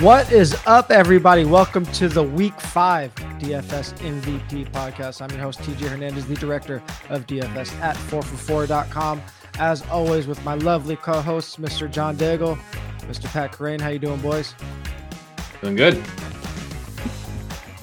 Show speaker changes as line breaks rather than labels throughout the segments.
What is up, everybody? Welcome to the Week 5 DFS MVP podcast. I'm your host, TJ Hernandez, the director of DFS at 4for4.com. As always, with my lovely co-hosts, Mr. John Daigle, Mr. Pat Kerrane. How you doing, boys?
Doing good.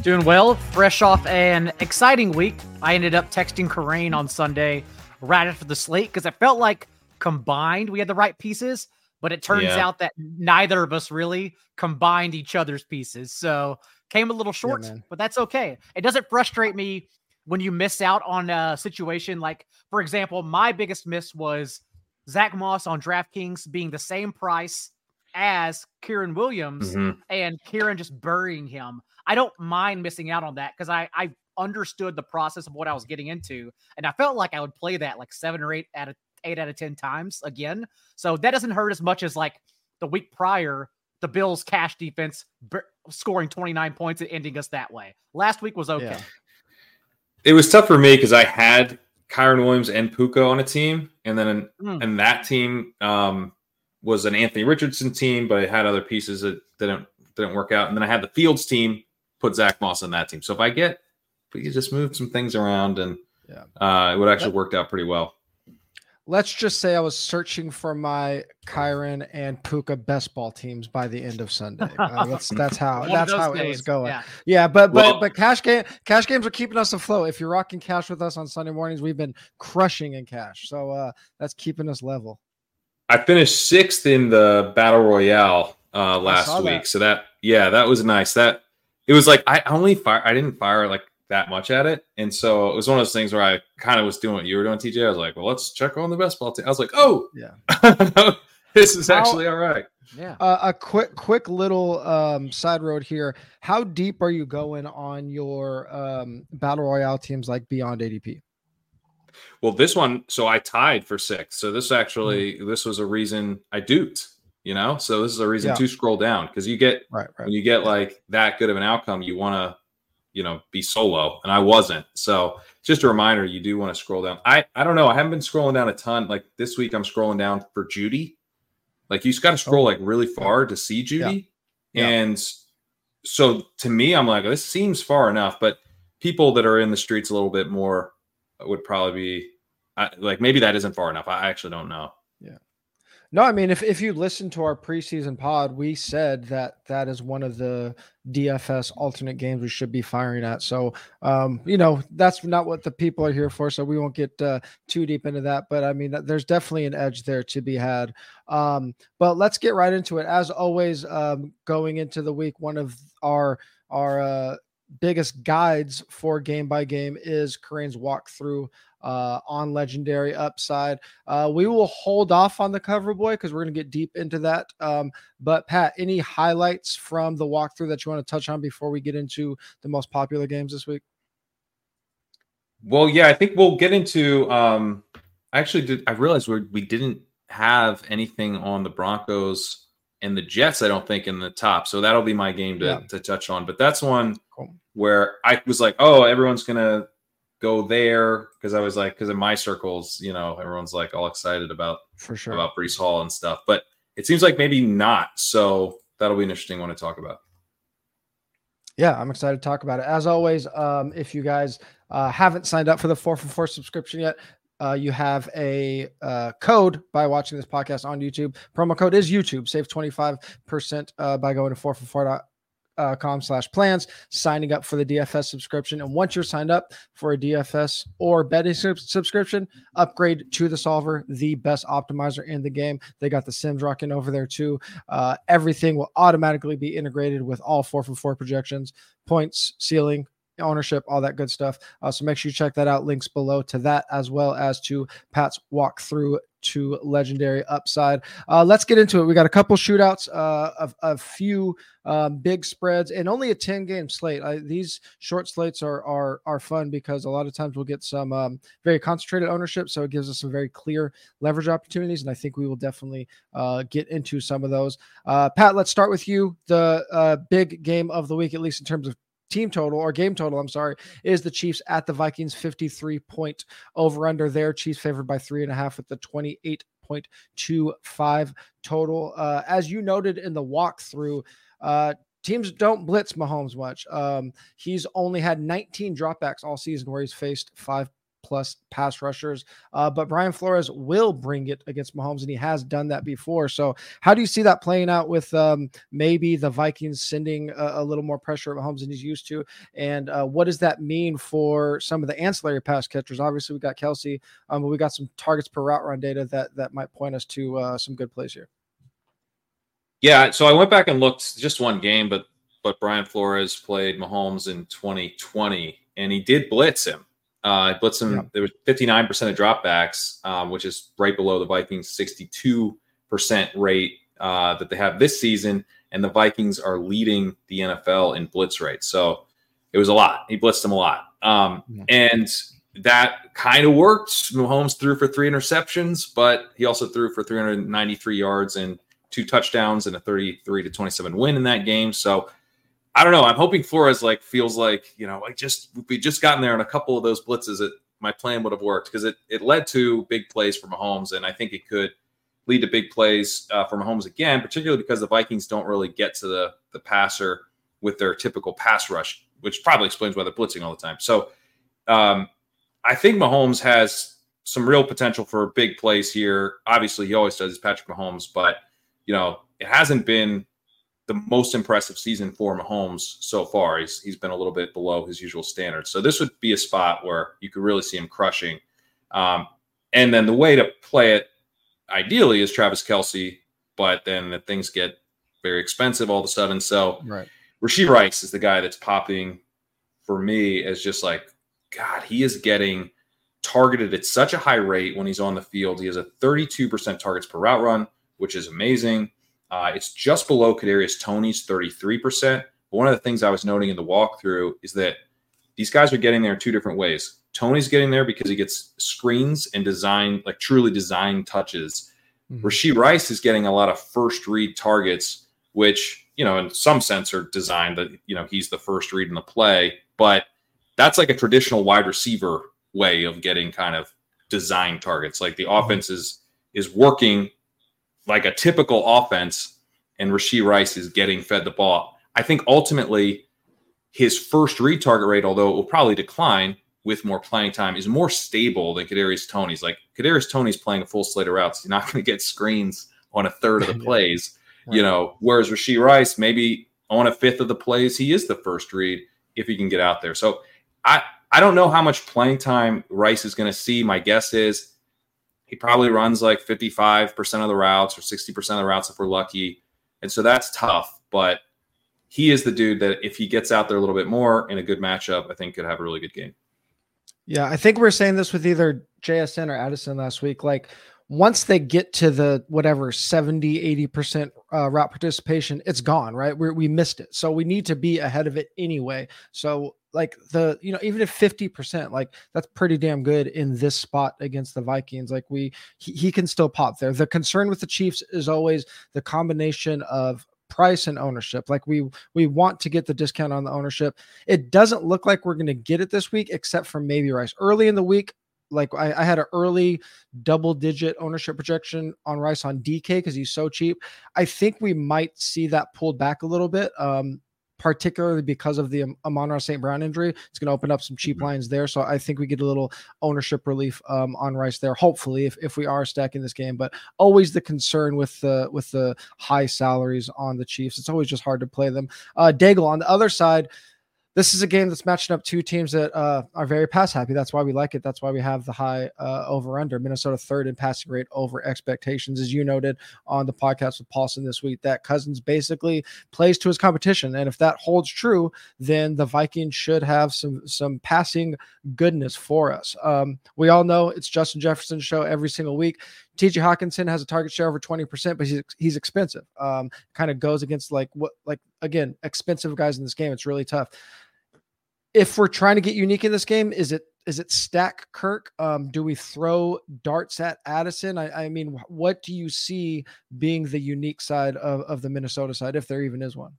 Doing well. Fresh off an exciting week. I ended up texting Kerrane on Sunday right after the slate because I felt like combined we had the right pieces but it turns yeah. out that neither of us really combined each other's pieces. So came a little short, yeah, but that's okay. It doesn't frustrate me when you miss out on a situation like, for example, my biggest miss was Zach Moss on DraftKings being the same price as Kyren Williams mm-hmm. and Kyren just burying him. I don't mind missing out on that because I, I understood the process of what I was getting into. And I felt like I would play that like seven or eight out of eight out of 10 times again. So that doesn't hurt as much as like the week prior, the Bills' cash defense b- scoring 29 points and ending us that way. Last week was okay. Yeah.
It was tough for me because I had Kyren Williams and Puka on a team, and then mm. and that team um, was an Anthony Richardson team, but it had other pieces that didn't didn't work out. And then I had the Fields team, put Zach Moss on that team. So if I get, we could just move some things around, and yeah, uh, it would actually that, worked out pretty well
let's just say I was searching for my Kyren and Puka best ball teams by the end of Sunday. Uh, that's that's how that's how days. it was going. Yeah, yeah but but well, but cash game cash games are keeping us afloat. If you're rocking cash with us on Sunday mornings, we've been crushing in cash, so uh, that's keeping us level.
I finished sixth in the battle royale uh, last week, that. so that yeah, that was nice. That it was like I only fire I didn't fire like that much at it. And so it was one of those things where I kind of was doing what you were doing, TJ. I was like, well, let's check on the best ball team. I was like, oh,
yeah,
this is actually all right.
Yeah. Uh, a quick, quick little um, side road here. How deep are you going on your um, battle royale teams like Beyond ADP?
Well, this one, so I tied for six. So this actually, mm-hmm. this was a reason I duped. You know, so this is a reason yeah. to scroll down because you get right, right. when you get like that good of an outcome, you want to you know be solo and i wasn't. So just a reminder you do want to scroll down. I i don't know i haven't been scrolling down a ton. Like this week i'm scrolling down for Jeudy. Like you just got to scroll oh. like really far to see Jeudy. Yeah. Yeah. and so to me i'm like this seems far enough but people that are in the streets a little bit more would probably be I, like maybe that isn't far enough. I actually don't know
no, I mean, if, if you listen to our preseason pod, we said that that is one of the DFS alternate games we should be firing at. So, um, you know, that's not what the people are here for. So we won't get uh, too deep into that. But I mean, there's definitely an edge there to be had. Um, but let's get right into it. As always, um, going into the week, one of our our uh, biggest guides for game by game is Kerrane's walkthrough uh, on legendary upside. Uh, we will hold off on the cover boy because we're going to get deep into that. Um, but Pat, any highlights from the walkthrough that you want to touch on before we get into the most popular games this week?
Well, yeah, I think we'll get into. Um, I actually did. I realized we we didn't have anything on the Broncos and the Jets. I don't think in the top, so that'll be my game to yeah. to touch on. But that's one cool. where I was like, oh, everyone's gonna go there because I was like, because in my circles, you know, everyone's like all excited about
for sure
about Breece Hall and stuff. But it seems like maybe not. So that'll be an interesting one to talk about.
Yeah, I'm excited to talk about it. As always, um, if you guys uh, haven't signed up for the four for four subscription yet, uh, you have a uh, code by watching this podcast on YouTube. Promo code is YouTube. Save 25% uh, by going to 4-4-4.com slash plans signing up for the DFS subscription. And once you're signed up for a DFS or betting sub- subscription, upgrade to the solver, the best optimizer in the game. They got the Sims rocking over there too. Uh, everything will automatically be integrated with all four for four projections, points, ceiling, ownership, all that good stuff. Uh, so make sure you check that out. Links below to that as well as to Pat's walkthrough to legendary upside. Uh, let's get into it. We got a couple shootouts, uh, a few um, big spreads, and only a ten game slate. I, these short slates are are are fun because a lot of times we'll get some um, very concentrated ownership, so it gives us some very clear leverage opportunities, and I think we will definitely uh, get into some of those. Uh, Pat, let's start with you. The uh, big game of the week, at least in terms of team total or game total, I'm sorry, is the Chiefs at the Vikings 53 point over under there. Chiefs favored by three and a half with the 28.25 total. Uh, as you noted in the walkthrough, Uh, teams don't blitz Mahomes much. Um, he's only had 19 dropbacks all season where he's faced five plus pass rushers. Uh, but Brian Flores will bring it against Mahomes, and he has done that before. So, how do you see that playing out with um, maybe the Vikings sending a, a, little more pressure at Mahomes than he's used to? And uh, what does that mean for some of the ancillary pass catchers? Obviously, we got Kelce, um, but we got some targets per route run data that that might point us to uh, some good plays here.
Yeah, so I went back and looked just one game, but but Brian Flores played Mahomes in 2020, and he did blitz him. Uh, blitzed him. Yeah. There was 59% of dropbacks, um, which is right below the Vikings' 62% rate uh, that they have this season, and the Vikings are leading the NFL in blitz rate. So it was a lot. He blitzed him a lot, um, yeah. and that kind of worked. Mahomes threw for three interceptions, but he also threw for 393 yards and two touchdowns and a 33 to 27 win in that game. So I don't know. I'm hoping Flores like feels like you know, like just we just gotten there in a couple of those blitzes that my plan would have worked because it it led to big plays for Mahomes, and I think it could lead to big plays uh, for Mahomes again, particularly because the Vikings don't really get to the the passer with their typical pass rush, which probably explains why they're blitzing all the time. So um, I think Mahomes has some real potential for big plays here. Obviously, he always does. Patrick Mahomes, but you know, it hasn't been the most impressive season for Mahomes so far. He's he's been a little bit below his usual standards. So this would be a spot where you could really see him crushing. Um, and then the way to play it ideally is Travis Kelce, but then the things get very expensive all of a sudden. So
right.
Rashee Rice is the guy that's popping for me as just like, God, he is getting targeted at such a high rate when he's on the field. He has a 32% targets per route run, which is amazing. Uh, it's just below Kadarius Toney's 33%. But one of the things I was noting in the walkthrough is that these guys are getting there two different ways. Toney's getting there because he gets screens and design, like truly design touches. Mm-hmm. Rashee Rice is getting a lot of first read targets, which, you know, in some sense are designed that, you know, he's the first read in the play. But that's like a traditional wide receiver way of getting kind of design targets. Like the mm-hmm. offense is is working like a typical offense, and Rashee Rice is getting fed the ball. I think ultimately his first read target rate, although it will probably decline with more playing time, is more stable than Kadarius Toney's. Like Kadarius Toney's playing a full slate of routes. He's not going to get screens on a third of the plays, you know. Whereas Rashee Rice, maybe on a fifth of the plays, he is the first read if he can get out there. So I I don't know how much playing time Rice is going to see. My guess is he probably runs like 55% of the routes or 60% of the routes if we're lucky. And so that's tough, but he is the dude that if he gets out there a little bit more in a good matchup, I think could have a really good game.
Yeah, I think we are saying this with either JSN or Addison last week. Like once they get to the whatever 70 80% uh, route participation it's gone right we we missed it so we need to be ahead of it anyway so like the you know even if 50% like that's pretty damn good in this spot against the vikings like we he, he can still pop there the concern with the chiefs is always the combination of price and ownership like we we want to get the discount on the ownership it doesn't look like we're going to get it this week except for maybe rice early in the week like I, I, had an early double digit ownership projection on Rice on DK because he's so cheap. I think we might see that pulled back a little bit. Um, particularly because of the Amon-Ra St. Brown injury. It's going to open up some cheap mm-hmm. lines there. So I think we get a little ownership relief um, on Rice there, hopefully, if, if we are stacking this game. But always the concern with the with the high salaries on the Chiefs. It's always just hard to play them. Uh, Daigle on the other side, this is a game that's matching up two teams that uh, are very pass happy. That's why we like it. That's why we have the high uh, over under. Minnesota third in passing rate over expectations, as you noted on the podcast with Paulson this week. That Cousins basically plays to his competition, and if that holds true, then the Vikings should have some some passing goodness for us. Um, we all know it's Justin Jefferson's show every single week. TJ Hockenson has a target share over 20%, but he's he's expensive. Um, kind of goes against like what like again, expensive guys in this game. It's really tough if we're trying to get unique in this game, is it is it stack Kirk? Um, do we throw darts at Addison? I, I, mean, what do you see being the unique side of, of the Minnesota side, if there even is one?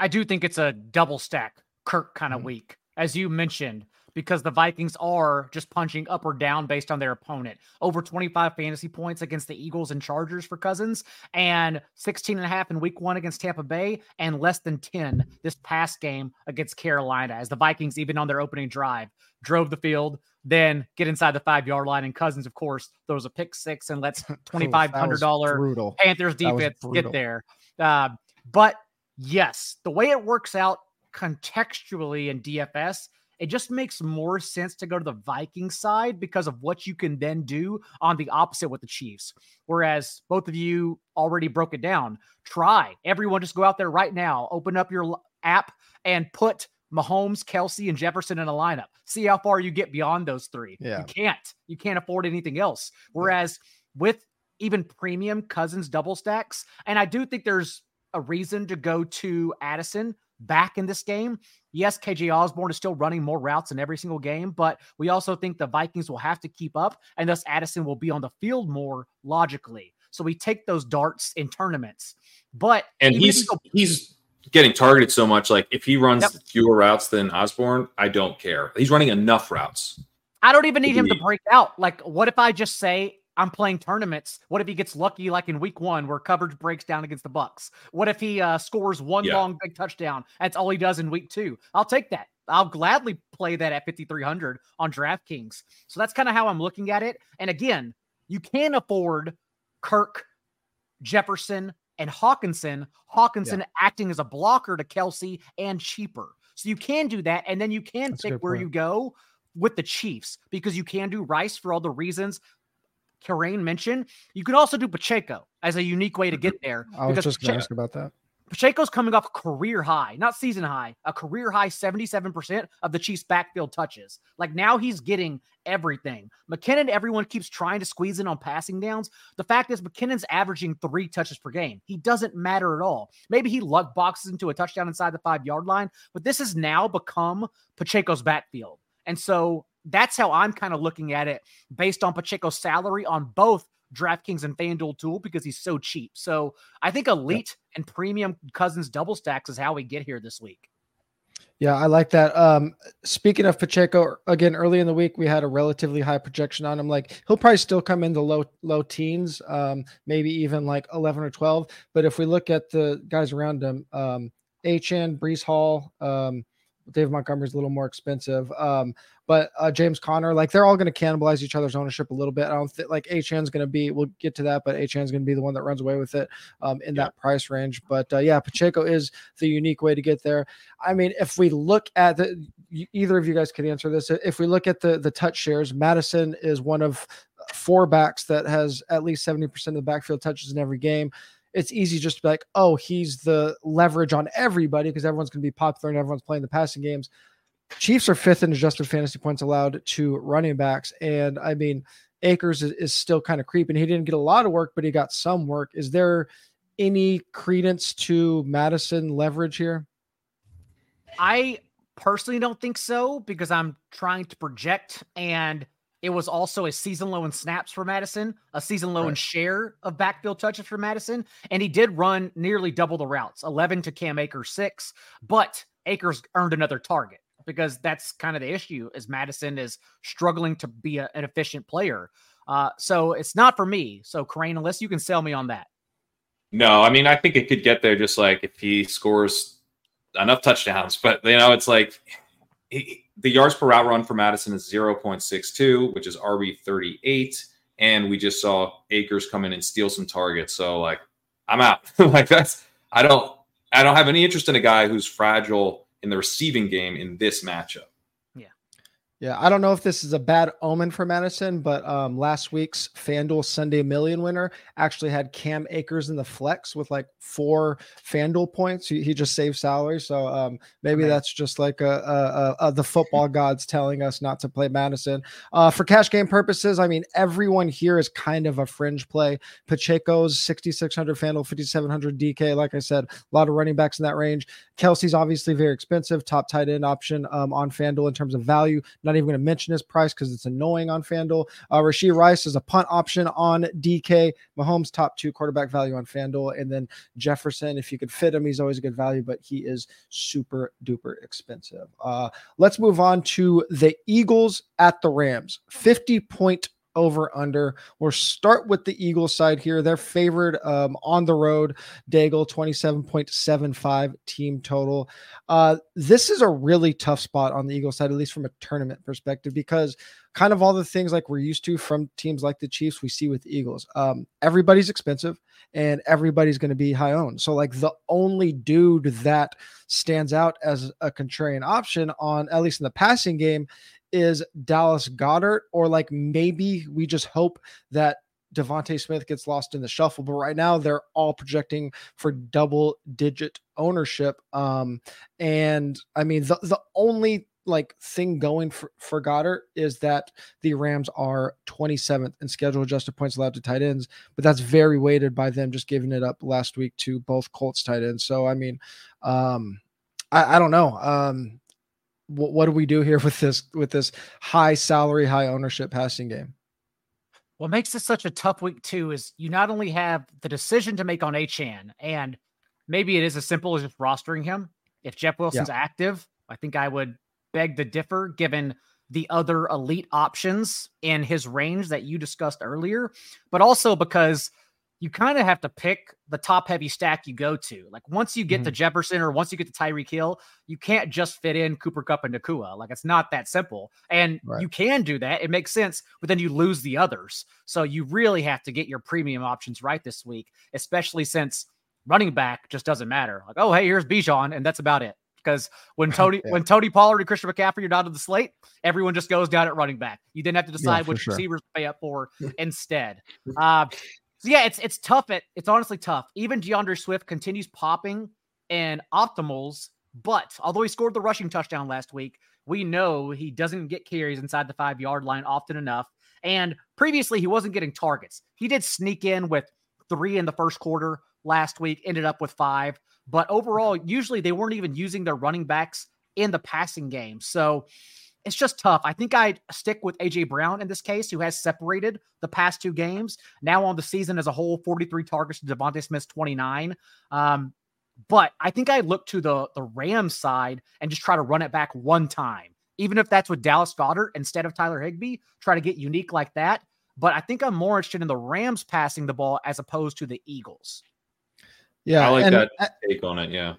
I do think it's a double stack Kirk kind of mm-hmm. week. As you mentioned, because the Vikings are just punching up or down based on their opponent. Over 25 fantasy points against the Eagles and Chargers for Cousins, and 16 and a half in week one against Tampa Bay, and less than 10 this past game against Carolina, as the Vikings, even on their opening drive, drove the field, then get inside the five yard line. And Cousins, of course, throws a pick six and lets $2,500 Panthers defense get there. Uh, but yes, the way it works out contextually in DFS it just makes more sense to go to the Viking side because of what you can then do on the opposite with the Chiefs. Whereas both of you already broke it down. Try everyone just go out there right now, open up your app and put Mahomes, Kelce, and Jefferson in a lineup. See how far you get beyond those three. Yeah. You can't. You can't afford anything else. Whereas with even premium Cousins double stacks, and I do think there's a reason to go to Addison back in this game. Yes, KJ Osborne is still running more routes in every single game, but we also think the Vikings will have to keep up, and thus Addison will be on the field more logically. So we take those darts in tournaments. But
and he's he's getting targeted so much. Like if he runs yep. fewer routes than Osborne, I don't care. He's running enough routes.
I don't even need him to break out. Like, what if I just say I'm playing tournaments. What if he gets lucky, like in week one, where coverage breaks down against the Bucs? What if he uh, scores one yeah. long big touchdown? That's all he does in week two. I'll take that. I'll gladly play that at 5,300 on DraftKings. So that's kind of how I'm looking at it. And again, you can afford Kirk, Jefferson, and Hockenson. Hockenson yeah. acting as a blocker to Kelce and cheaper. So you can do that. And then you can that's pick where point. you go with the Chiefs because you can do Rice for all the reasons Kerrane mentioned, you can also do Pacheco as a unique way to mm-hmm. get there.
I was just going to ask about that.
Pacheco's coming off career high, not season high, a career high 77% of the Chiefs' backfield touches. Like now he's getting everything. McKinnon, everyone keeps trying to squeeze in on passing downs. The fact is, McKinnon's averaging three touches per game. He doesn't matter at all. Maybe he luck boxes into a touchdown inside the five yard line, but this has now become Pacheco's backfield. And so that's how I'm kind of looking at it based on Pacheco's salary on both DraftKings and FanDuel tool because he's so cheap. So I think elite and premium Cousins double stacks is how we get here this week.
Yeah, I like that. Um, speaking of Pacheco, again, early in the week we had a relatively high projection on him. Like he'll probably still come in the low low teens, um, maybe even like eleven or twelve. But if we look at the guys around him, um, Achane, Breece Hall, um, Dave Montgomery's a little more expensive. Um, but uh, James Conner, like they're all going to cannibalize each other's ownership a little bit. I don't think like Achane's going to be. We'll get to that, but Achane's going to be the one that runs away with it um, in yeah. that price range. But uh, yeah, Pacheco is the unique way to get there. I mean, if we look at the, either of you guys can answer this. If we look at the the touch shares, Mattison is one of four backs that has at least 70% of the backfield touches in every game it's easy just to be like, oh, he's the leverage on everybody because everyone's going to be popular and everyone's playing the passing games. Chiefs are fifth in adjusted fantasy points allowed to running backs. And I mean, Akers is, is still kind of creeping. He didn't get a lot of work, but he got some work. Is there any credence to Mattison leverage here?
I personally don't think so because I'm trying to project and it was also a season low in snaps for Mattison, a season low right. in share of backfield touches for Mattison. And he did run nearly double the routes 11 to Cam Akers, six, but Akers earned another target because that's kind of the issue is Mattison is struggling to be a, an efficient player. Uh, so it's not for me. So Kerrane, unless you can sell me on that.
No, I mean I think it could get there just like if he scores enough touchdowns, but you know it's like he, the yards per route run for Mattison is 0.62, which is RB 38, and we just saw Akers come in and steal some targets. So like I'm out. like that's I don't I don't have any interest in a guy who's fragile in the receiving game in this matchup.
Yeah, I don't know if this is a bad omen for Mattison, but um, last week's FanDuel Sunday Million winner actually had Cam Akers in the flex with like four FanDuel points. He, he just saved salary, so um, maybe okay. that's just like a, a, a, the football gods telling us not to play Mattison Uh, for cash game purposes, I mean everyone here is kind of a fringe play. Pacheco's 6600 FanDuel, 5700 DK. Like I said, a lot of running backs in that range. Kelce's obviously very expensive, top tight end option um, on FanDuel in terms of value. Not even going to mention his price because it's annoying on FanDuel. Uh, Rashee Rice is a punt option on DK. Mahomes top two quarterback value on FanDuel, and then Jefferson. If you could fit him, he's always a good value, but he is super duper expensive. Uh, let's move on to the Eagles at the Rams. 50 point over under. We'll start with the Eagles side here. They're favored um, on the road. Daigle 27.75 team total. Uh, this is a really tough spot on the Eagles side, at least from a tournament perspective, because kind of all the things like we're used to from teams like the Chiefs, we see with Eagles. Um, everybody's expensive and everybody's going to be high owned. So, like, the only dude that stands out as a contrarian option on at least in the passing game is Dallas Goedert, or like maybe we just hope that DeVonta Smith gets lost in the shuffle. But right now, they're all projecting for double digit ownership. Um, and I mean, the, the only like thing going for, for Goedert is that the Rams are 27th in schedule adjusted points allowed to tight ends, but that's very weighted by them just giving it up last week to both Colts tight ends. So I mean, um, I, I don't know. Um, what, what do we do here with this with this high salary, high ownership passing game?
What makes this such a tough week too is you not only have the decision to make on Achane, and maybe it is as simple as just rostering him. If Jeff Wilson's yeah. active, I think I would beg to differ given the other elite options in his range that you discussed earlier, but also because you kind of have to pick the top heavy stack you go to. Like once you get mm-hmm. to Jefferson or once you get to Tyreek Hill, you can't just fit in Cooper Kupp and Nacua. Like it's not that simple. And right. you can do that. It makes sense, but then you lose the others. So you really have to get your premium options right this week, especially since running back just doesn't matter. Like, oh, hey, here's Bijan, and that's about it. Because when Tony yeah. when Tony Pollard and Christian McCaffrey are not on the slate, everyone just goes down at running back. You then have to decide yeah, which sure. receivers to pay up for instead. Uh, so yeah, it's it's tough. At it's honestly tough. Even D'Andre Swift continues popping and optimals, but although he scored the rushing touchdown last week, we know he doesn't get carries inside the five yard line often enough. And previously, he wasn't getting targets. He did sneak in with three in the first quarter last week, ended up with five. But overall, usually they weren't even using their running backs in the passing game. So it's just tough. I think I'd stick with AJ Brown in this case, who has separated the past two games. Now on the season as a whole, 43 targets to DeVonta Smith's 29. Um, but I think I look to the the Rams side and just try to run it back one time, even if that's with Dallas Goedert instead of Tyler Higbee. Try to get unique like that. But I think I'm more interested in the Rams passing the ball as opposed to the Eagles.
Yeah, I like that take on it. Yeah.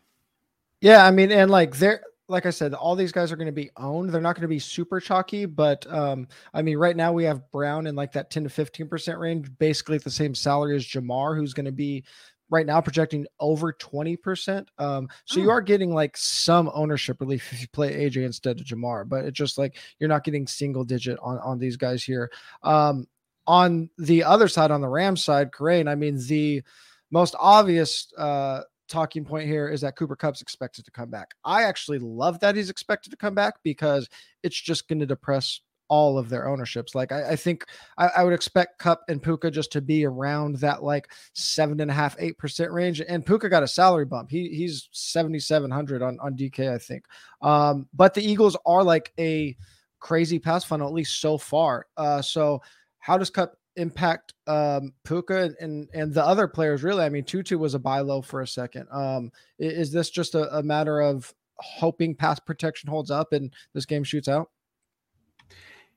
Yeah, I mean, and like there like I said, all these guys are going to be owned. They're not going to be super chalky, but um, I mean, right now we have Brown in like that 10 to 15% range, basically at the same salary as Ja'Marr, who's going to be right now projecting over 20%. Um, so oh. you are getting like some ownership relief if you play AJ instead of Ja'Marr, but it's just like you're not getting single digit on, on these guys here. Um, on the other side, on the Rams side, Kerrane, I mean, the most obvious uh, talking point here is that Cooper Kupp's expected to come back. I actually love that he's expected to come back because it's just going to depress all of their ownerships. Like I, I think I, I, would expect Kupp and Puka just to be around that like seven and a half, eight percent range. And Puka got a salary bump. He he's seventy seven hundred on on DK, I think. Um, but the Eagles are like a crazy pass funnel, at least so far. Uh, so how does Kupp impact um Puka and and the other players really. I mean, Tutu was a buy low for a second. Um, is this just a, a matter of hoping pass protection holds up and this game shoots out?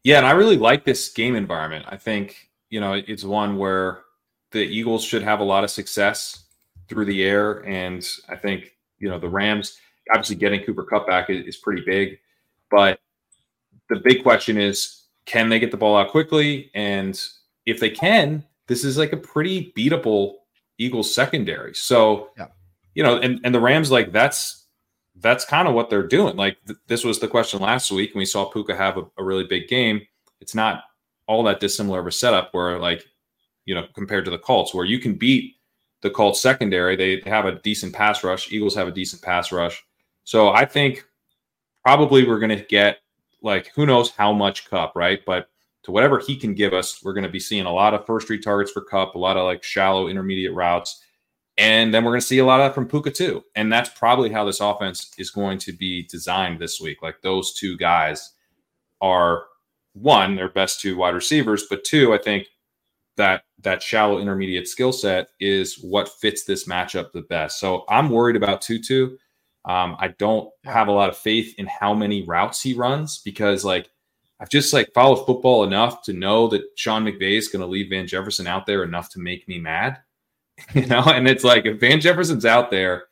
Yeah, and I really like this game environment. I think you know it's one where the Eagles should have a lot of success through the air, and I think you know the Rams obviously getting Cooper Kupp back is, is pretty big, but the big question is can they get the ball out quickly and if they can, this is like a pretty beatable Eagles secondary. So, yeah. you know, and, and the Rams, like that's that's kind of what they're doing. Like th- this was the question last week, and we saw Puka have a, a, really big game. It's not all that dissimilar of a setup where, like, you know, compared to the Colts, where you can beat the Colts secondary. They have a decent pass rush. Eagles have a decent pass rush. So I think probably we're going to get like who knows how much Kupp, right? But to whatever he can give us, we're going to be seeing a lot of first read targets for Kupp, a lot of like shallow intermediate routes. And then we're going to see a lot of from Puka too. And that's probably how this offense is going to be designed this week. Like those two guys are one, their best two wide receivers, but two, I think that that shallow intermediate skill set is what fits this matchup the best. So I'm worried about Tutu. Um, I don't have a lot of faith in how many routes he runs because like I've just like followed football enough to know that Sean McVay is going to leave Van Jefferson out there enough to make me mad, you know. And it's like if Van Jefferson's out there,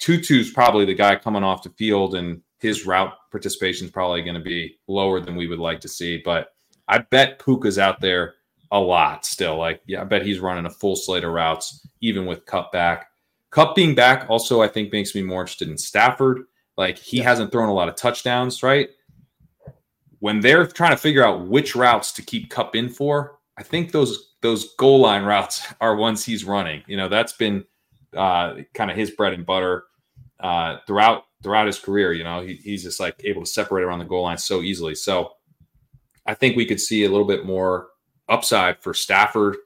Tutu's probably the guy coming off the field, and his route participation is probably going to be lower than we would like to see. But I bet Puka's out there a lot still. Like, yeah, I bet he's running a full slate of routes, even with Kupp back. Kupp being back also, I think, makes me more interested in Stafford. Like, he yeah. hasn't thrown a lot of touchdowns, right? When they're trying to figure out which routes to keep Kupp in for, I think those those goal line routes are ones he's running. You know, that's been uh, kind of his bread and butter uh, throughout throughout his career. You know, he, he's just like able to separate around the goal line so easily. So I think we could see a little bit more upside for Stafford.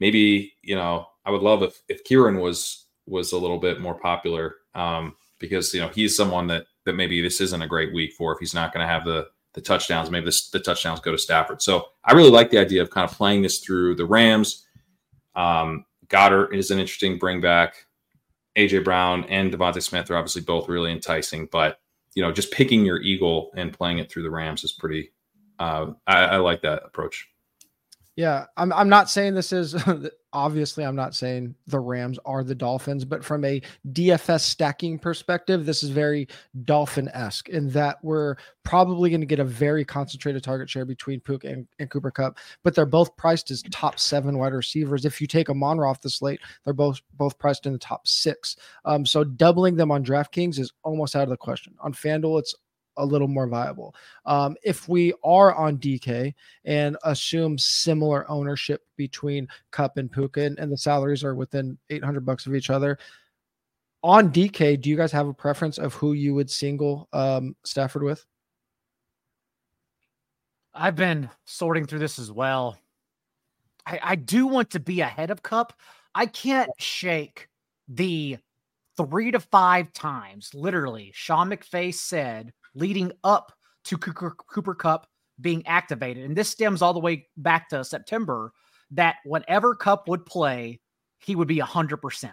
Maybe you know, I would love if if Kyren was was a little bit more popular um, because you know he's someone that that maybe this isn't a great week for if he's not going to have the the touchdowns. Maybe this, the touchdowns go to Stafford. So I really like the idea of kind of playing this through the Rams. Um, Goedert is an interesting bring back. AJ Brown and DeVonta Smith are obviously both really enticing, but you know, just picking your eagle and playing it through the Rams is pretty. Uh, I, I like that approach.
Yeah, I'm I'm not saying this is obviously I'm not saying the Rams are the Dolphins, but from a DFS stacking perspective, this is very Dolphin-esque in that we're probably going to get a very concentrated target share between Pook and, and, Cooper Kupp, but they're both priced as top seven wide receivers. If you take Amon-Ra off the slate, they're both both priced in the top six. Um, so doubling them on DraftKings is almost out of the question. On FanDuel, it's a little more viable. Um, if we are on DK and assume similar ownership between Kupp and Puka, and, and the salaries are within 800 bucks of each other, on DK, do you guys have a preference of who you would single um, Stafford with?
I've been sorting through this as well. I, I do want to be ahead of Kupp. I can't shake the three to five times, literally, Sean McVay said leading up to Cooper, Cooper Kupp being activated. And this stems all the way back to September that whenever Kupp would play, he would be 100%.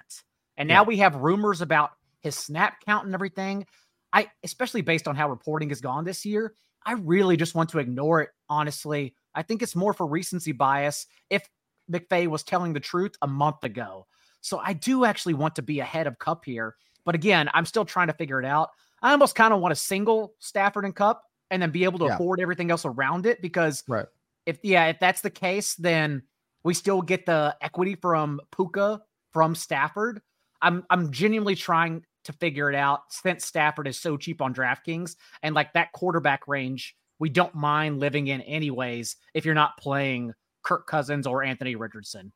And now yeah. we have rumors about his snap count and everything. I, especially based on how reporting has gone this year, I really just want to ignore it, honestly. I think it's more for recency bias if McVay was telling the truth a month ago. So I do actually want to be ahead of Kupp here. But again, I'm still trying to figure it out. I almost kind of want to single Stafford and Kupp and then be able to yeah. afford everything else around it because
right.
if yeah, if that's the case, then we still get the equity from Puka from Stafford. I'm I'm genuinely trying to figure it out since Stafford is so cheap on DraftKings and like that quarterback range, we don't mind living in anyways if you're not playing Kirk Cousins or Anthony Richardson.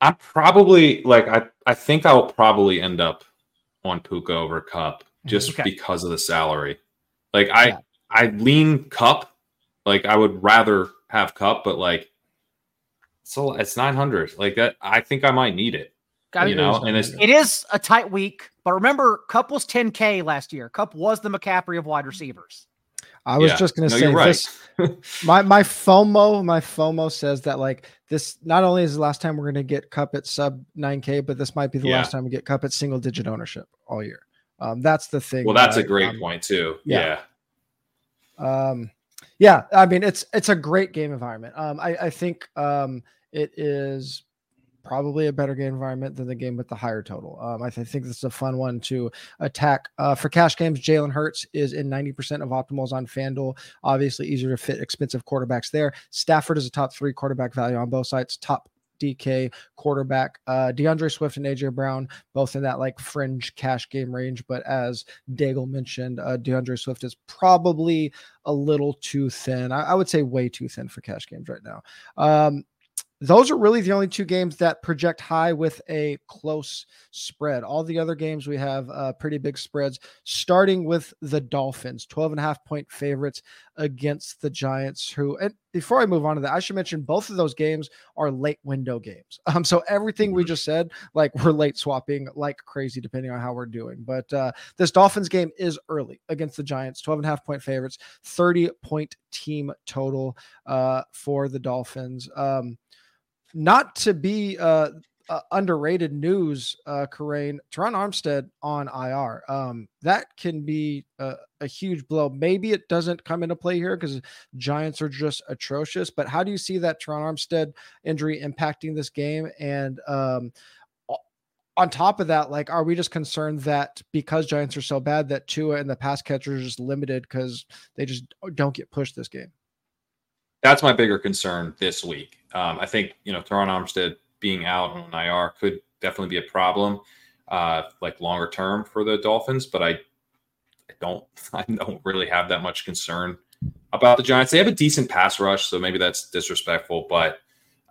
I'm probably like I I think I'll probably end up on Puka over Kupp mm-hmm. just okay. because of the salary. Like I yeah. I lean Kupp. Like I would rather have Kupp, but like so it's 900. Like that I think I might need it.
you know, and it's, it is a tight week, but remember Kupp was 10k last year. Kupp was the McCaffrey of wide receivers.
I was yeah. just gonna no, say right. this. my my FOMO, my FOMO says that like this not only is the last time we're gonna get Kupp at sub 9K, but this might be the yeah. last time we get Kupp at single digit ownership all year. Um, that's the thing.
Well, that's that, a great um, point too. Yeah.
yeah. Um, yeah. I mean, it's it's a great game environment. Um, I I think um it is probably a better game environment than the game with the higher total. Um, I th- think this is a fun one to attack. Uh, for cash games, Jalen Hurts is in 90% of optimals on FanDuel. Obviously, easier to fit expensive quarterbacks there. Stafford is a top three quarterback value on both sides. Top DK quarterback. Uh, D'Andre Swift and AJ Brown, both in that like fringe cash game range. But as Daigle mentioned, uh, D'Andre Swift is probably a little too thin. I, I, would say way too thin for cash games right now. Um, those are really the only two games that project high with a close spread. All the other games we have uh, pretty big spreads, starting with the Dolphins, 12 and a half point favorites against the Giants. Who, and before I move on to that, I should mention both of those games are late window games. Um, so everything we mm-hmm. just said, like we're late swapping like crazy, depending on how we're doing. But uh, this Dolphins game is early against the Giants, 12 and a half point favorites, 30 point team total uh, for the Dolphins. Um, not to be uh, uh, underrated news, uh, Kerrane, Terron Armstead on IR. Um, that can be a, a, huge blow. Maybe it doesn't come into play here because Giants are just atrocious. But how do you see that Terron Armstead injury impacting this game? And um, on top of that, like, are we just concerned that because Giants are so bad that Tua and the pass catchers are just limited because they just don't get pushed this game?
That's my bigger concern this week. Um, I think you know Terron Armstead being out on IR could definitely be a problem, uh, like longer term for the Dolphins. But I, I don't, I don't really have that much concern about the Giants. They have a decent pass rush, so maybe that's disrespectful. But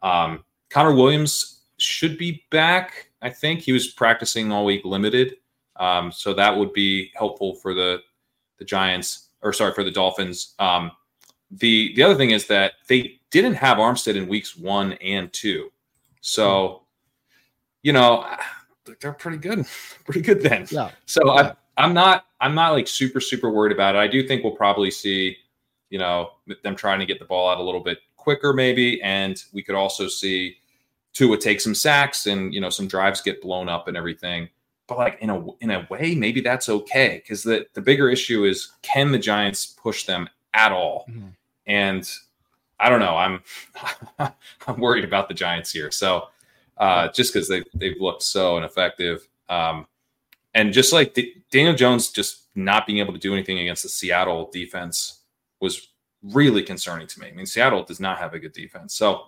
um, Connor Williams should be back. I think he was practicing all week, limited. Um, so that would be helpful for the the Giants, or sorry, for the Dolphins. Um, the the other thing is that they didn't have Armstead in weeks one and two. So, hmm. you know, they're pretty good, pretty good then.
Yeah.
So yeah. I, I'm not, I'm not like super, super worried about it. I do think we'll probably see, you know, them trying to get the ball out a little bit quicker, maybe, and we could also see Tua take some sacks and you know some drives get blown up and everything. But like in a in a way, maybe that's okay because the the bigger issue is can the Giants push them at all? Mm-hmm. And I don't know. I'm I'm worried about the Giants here. So uh, just because they they've looked so ineffective, um, and just like D- Daniel Jones just not being able to do anything against the Seattle defense was really concerning to me. I mean, Seattle does not have a good defense. So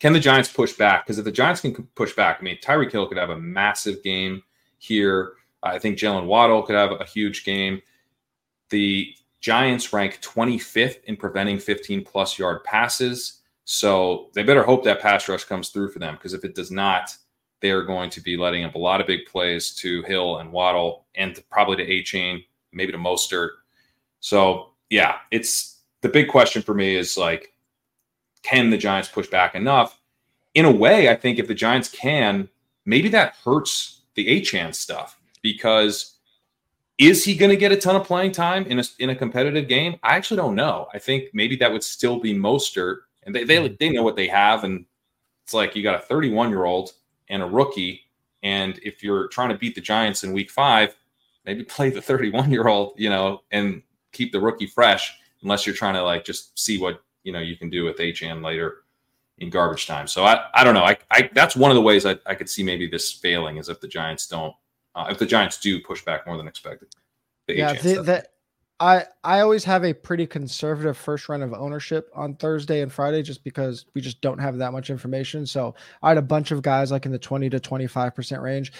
can the Giants push back? Because if the Giants can push back, I mean, Tyreek Hill could have a massive game here. I think Jaylen Waddle could have a huge game. The Giants rank 25th in preventing 15 plus yard passes. So they better hope that pass rush comes through for them because if it does not, they are going to be letting up a lot of big plays to Hill and Waddle and probably to Achane, maybe to Mostert. So yeah, it's the big question for me is like, can the Giants push back enough? In a way, I think if the Giants can, maybe that hurts the Achane stuff because is he going to get a ton of playing time in a in a competitive game? I actually don't know. I think maybe that would still be Mostert, and they they, hmm. they know what they have, and it's like you got a 31 year old and a rookie, and if you're trying to beat the Giants in Week Five, maybe play the 31 year old, you know, and keep the rookie fresh, unless you're trying to like just see what you know you can do with Achane later in garbage time. So I I don't know. I, I that's one of the ways I, I could see maybe this failing is if the Giants don't uh, if the Giants do push back more than expected.
Yeah, the, the, I I always have a pretty conservative first run of ownership on Thursday and Friday just because we just don't have that much information. So I had a bunch of guys like in the 20 to 25% range.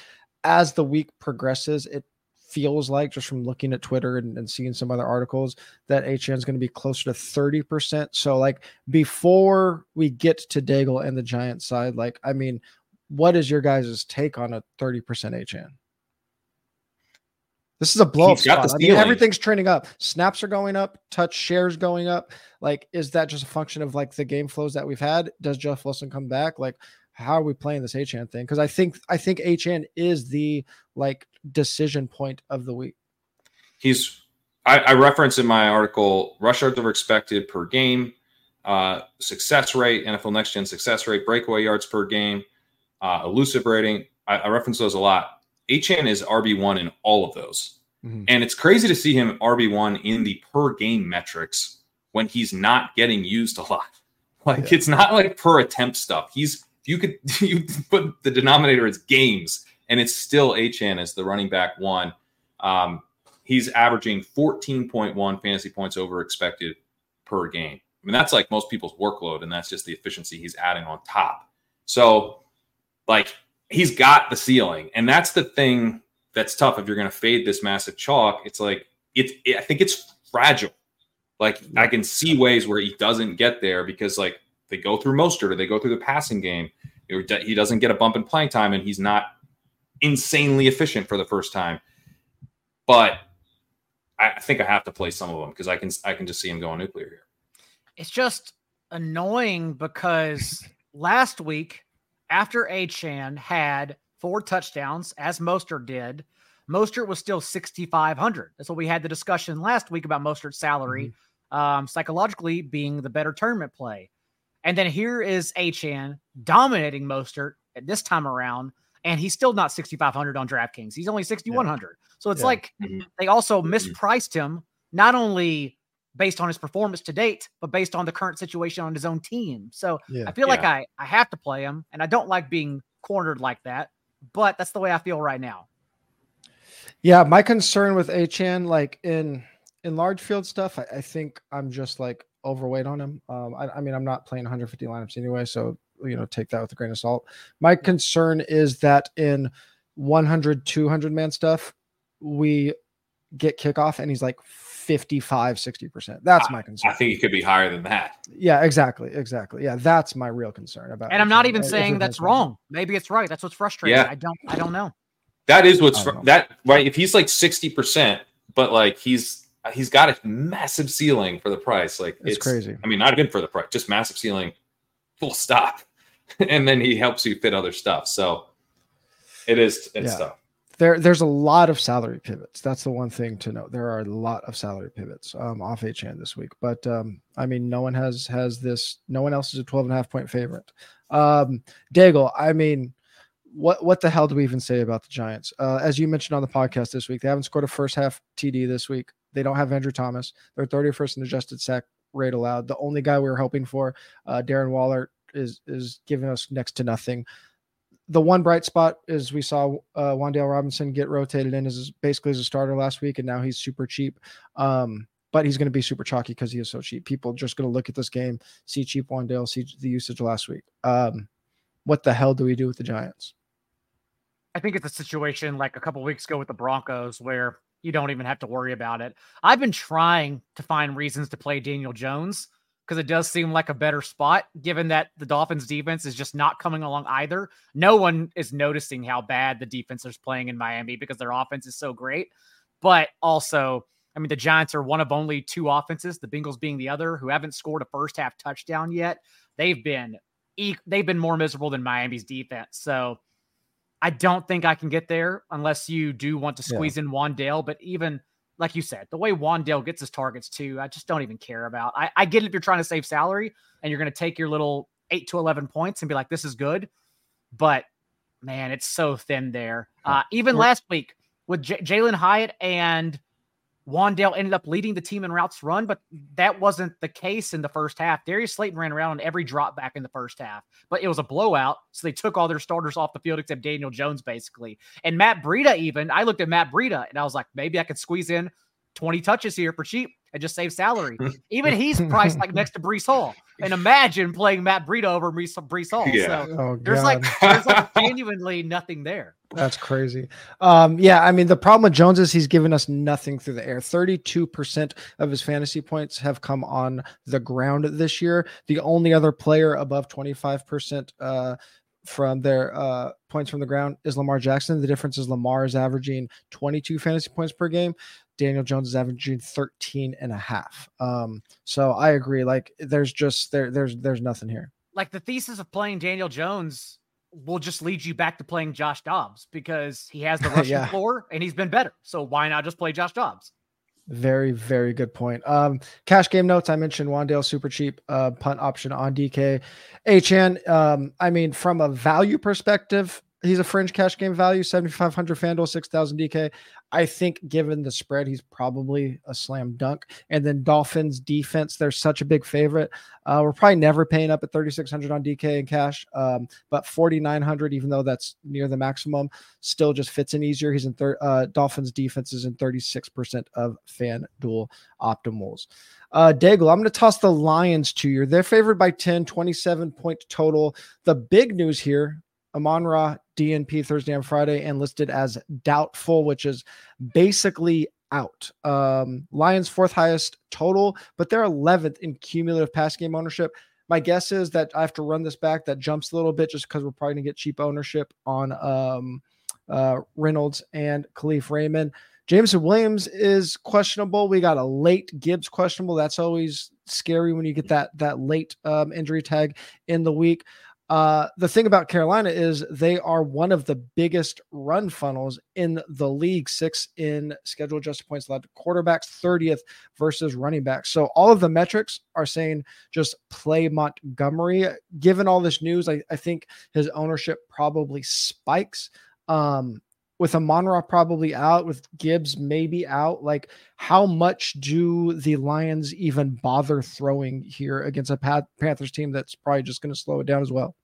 As the week progresses, it feels like just from looking at Twitter and, and seeing some other articles that Achane is going to be closer to 30%. So like before we get to Daigle and the Giant side, like I mean, what is your guys' take on a 30% Achane? This is a blow up spot. I mean, everything's trending up. Snaps are going up, touch shares going up. Like, is that just a function of like the game flows that we've had? Does Jeff Wilson come back? Like, how are we playing this Achane thing? Because I think I think Achane is the like decision point of the week.
He's I, I reference in my article rush yards over expected per game, uh, success rate, NFL next gen success rate, breakaway yards per game, uh, elusive rating. I, I reference those a lot. Achane is RB1 in all of those. Mm-hmm. And it's crazy to see him RB1 in the per game metrics when he's not getting used a lot. Like yeah. it's not like per attempt stuff. He's you could you put the denominator as games, and it's still Achane as the running back one. Um, he's averaging 14.1 fantasy points over expected per game. I mean, that's like most people's workload, and that's just the efficiency he's adding on top. So, like, he's got the ceiling, and that's the thing that's tough. If you're going to fade this massive chalk, it's like it's. It, I think it's fragile. Like I can see ways where he doesn't get there because like they go through Mostert or they go through the passing game. He doesn't get a bump in playing time and he's not insanely efficient for the first time. But I think I have to play some of them because I can I can just see him going nuclear here.
It's just annoying because last week after Achane had four touchdowns, as Mostert did, Mostert was still 6,500. That's what we had the discussion last week about Mostert's salary, mm-hmm. um, psychologically being the better tournament play. And then here is Achane dominating Mostert at this time around, and he's still not 6,500 on DraftKings. He's only 6,100. Yeah. So it's yeah. like mm-hmm. they also mm-hmm. mispriced him, not only based on his performance to date, but based on the current situation on his own team. So yeah. I feel like I, I have to play him, and I don't like being cornered like that, but that's the way I feel right now.
Yeah, my concern with Achane, like in in large field stuff, I, I think I'm just like overweight on him. Um, I, I, mean, I'm not playing 150 lineups anyway, so you know, take that with a grain of salt. My concern is that in 100, 200 man stuff, we get kickoff and he's like 55, 60%. That's my concern.
I think it could be higher than that.
Yeah, exactly. Exactly. Yeah, that's my real concern about
And I'm not even saying that's wrong. Maybe it's right. That's what's frustrating. Yeah. I don't I don't know.
That is what's fr- that right. If he's like 60%, but like he's he's got a massive ceiling for the price. Like
it's, it's crazy.
I mean, not even for the price, just massive ceiling, full stop. and then he helps you fit other stuff. So it is it's yeah. tough.
There, there's a lot of salary pivots. That's the one thing to note. There are a lot of salary pivots um, off Achane this week, but um, I mean, no one has has this. No one else is a 12 and a half point favorite. Um, Daigle, I mean, what what the hell do we even say about the Giants? Uh, as you mentioned on the podcast this week, they haven't scored a first half TD this week. They don't have Andrew Thomas. They're 31st in adjusted sack rate allowed. The only guy we were hoping for, uh, Darren Waller, is is giving us next to nothing. The one bright spot is we saw uh, Wan'Dale Robinson get rotated in as basically as a starter last week, and now he's super cheap. Um, but he's going to be super chalky because he is so cheap. People just going to look at this game, see cheap Wan'Dale, see the usage last week. Um, what the hell do we do with the Giants?
I think it's a situation like a couple weeks ago with the Broncos where you don't even have to worry about it. I've been trying to find reasons to play Daniel Jones because it does seem like a better spot given that the Dolphins defense is just not coming along either. No one is noticing how bad the defense is playing in Miami because their offense is so great. But also, I mean, the Giants are one of only two offenses, the Bengals being the other, who haven't scored a first half touchdown yet. They've been they've been more miserable than Miami's defense. So I don't think I can get there unless you do want to squeeze yeah. in Wan'Dale. But even like you said, the way Wan'Dale gets his targets too, I just don't even care about. I, I get it if you're trying to save salary and you're going to take your little eight to 11 points and be like, this is good. But man, it's so thin there. Uh, even last week with J- Jalin Hyatt and Wan'Dale ended up leading the team in routes run, but that wasn't the case in the first half. Darius Slayton ran around on every drop back in the first half, but it was a blowout. So they took all their starters off the field except Daniel Jones, basically. And Matt Breida, even I looked at Matt Breida and I was like, maybe I could squeeze in 20 touches here for cheap and just save salary. Even he's priced like next to Breece Hall. And imagine playing Matt Breida over Breece Hall. Yeah. So oh, there's like there's like genuinely nothing there.
That's crazy. Um, yeah, I mean the problem with Jones is he's given us nothing through the air. 32% of his fantasy points have come on the ground this year. The only other player above 25% uh from their uh, points from the ground is Lamar Jackson. The difference is Lamar is averaging 22 fantasy points per game. Daniel Jones is averaging 13 and a half. Um, so I agree. Like there's just there there's there's nothing here.
Like the thesis of playing Daniel Jones will just lead you back to playing Josh Dobbs because he has the rushing yeah. floor and he's been better. So why not just play Josh Dobbs?
Very, very good point. Um, cash game notes. I mentioned Wan'Dale super cheap uh, punt option on DK. Achane. Um, I mean, from a value perspective, he's a fringe cash game value 7500 fanduel 6000 dk i think given the spread he's probably a slam dunk. And then dolphins defense they're such a big favorite. Uh, we're probably never paying up at 3600 on dk in cash. Um, but 4900 even though that's near the maximum still just fits in easier. He's in third uh, dolphins defense is in 36% of fanduel optimals. Uh, Daigle, I'm going to toss the Lions to you. They're favored by 10, 27 point total. The big news here Amon-Ra DNP Thursday and Friday and listed as doubtful, which is basically out. Um, Lions fourth highest total, but they're 11th in cumulative pass game ownership. My guess is that I have to run this back. That jumps a little bit just because we're probably gonna get cheap ownership on um, uh, Reynolds and Kalif Raymond. Jameson Williams is questionable. We got a late Gibbs questionable. That's always scary when you get that that late um, injury tag in the week. Uh, the thing about Carolina is they are one of the biggest run funnels in the league, six in schedule adjusted points allowed to quarterbacks, 30th versus running backs. So all of the metrics are saying just play Montgomery. Given all this news, I, I think his ownership probably spikes. Um, with Amon-Ra probably out, with Gibbs maybe out, like how much do the Lions even bother throwing here against a Panthers team that's probably just going to slow it down as well?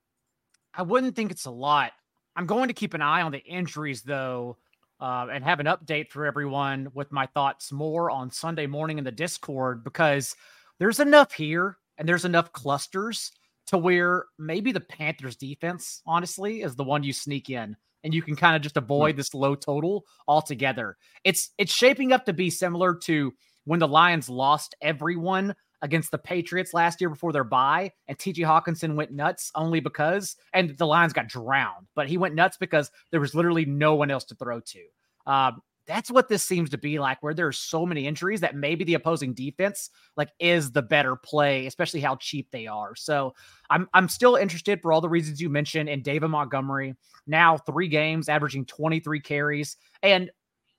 I wouldn't think it's a lot. I'm going to keep an eye on the injuries though, uh, and have an update for everyone with my thoughts more on Sunday morning in the Discord because there's enough here and there's enough clusters to where maybe the Panthers defense, honestly, is the one you sneak in and you can kind of just hmm. avoid this low total altogether. It's it's shaping up to be similar to when the Lions lost everyone against the Patriots last year before their bye, and TJ Hockenson went nuts only because, and the Lions got drowned, but he went nuts because there was literally no one else to throw to. Um, that's what this seems to be like, where there are so many injuries that maybe the opposing defense like is the better play, especially how cheap they are. So I'm I'm still interested for all the reasons you mentioned in David Montgomery. Now three games, averaging 23 carries, and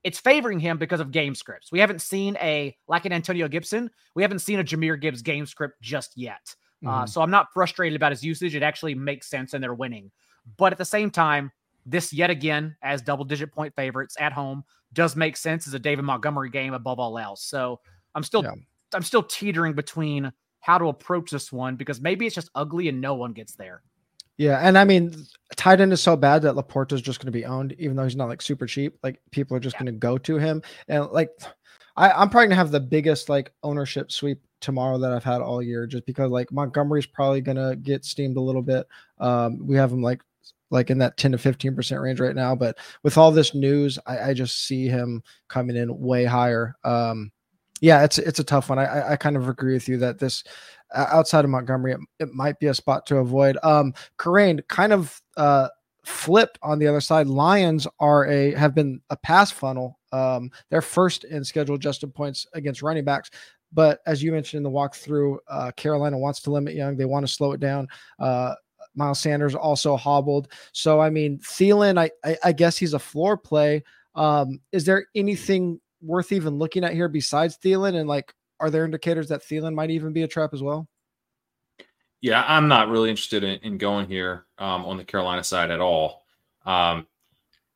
it's favoring him because of game scripts. We haven't seen a like an Antonio Gibson. We haven't seen a Jahmyr Gibbs game script just yet. Uh, mm-hmm. Uh, so I'm not frustrated about his usage. It actually makes sense, and they're winning. But at the same time, this yet again as double digit point favorites at home does make sense as a David Montgomery game above all else. So I'm still yeah. I'm still teetering between how to approach this one because maybe it's just ugly and no one gets there.
Yeah, and I mean, tight end is so bad that LaPorta is just going to be owned, even though he's not like super cheap. Like people are just yeah. going to go to him, and like I, I'm probably gonna have the biggest like ownership sweep tomorrow that I've had all year, just because like Montgomery's probably gonna get steamed a little bit. Um, we have him like like in that 10 to 15 percent range right now, but with all this news, I, I just see him coming in way higher. Um, yeah, it's it's a tough one. I I kind of agree with you that this outside of Montgomery, it, it, might be a spot to avoid. Um, Kerrane kind of uh, flipped on the other side. Lions are a have been a pass funnel. Um, they're first in schedule adjusted points against running backs. But as you mentioned in the walkthrough, uh, Carolina wants to limit Young. They want to slow it down. Uh, Miles Sanders also hobbled. So I mean, Thielen, I I, I guess he's a floor play. Um, is there anything worth even looking at here besides Thielen? And like, are there indicators that Thielen might even be a trap as well?
Yeah, I'm not really interested in, in going here um, on the Carolina side at all. Um,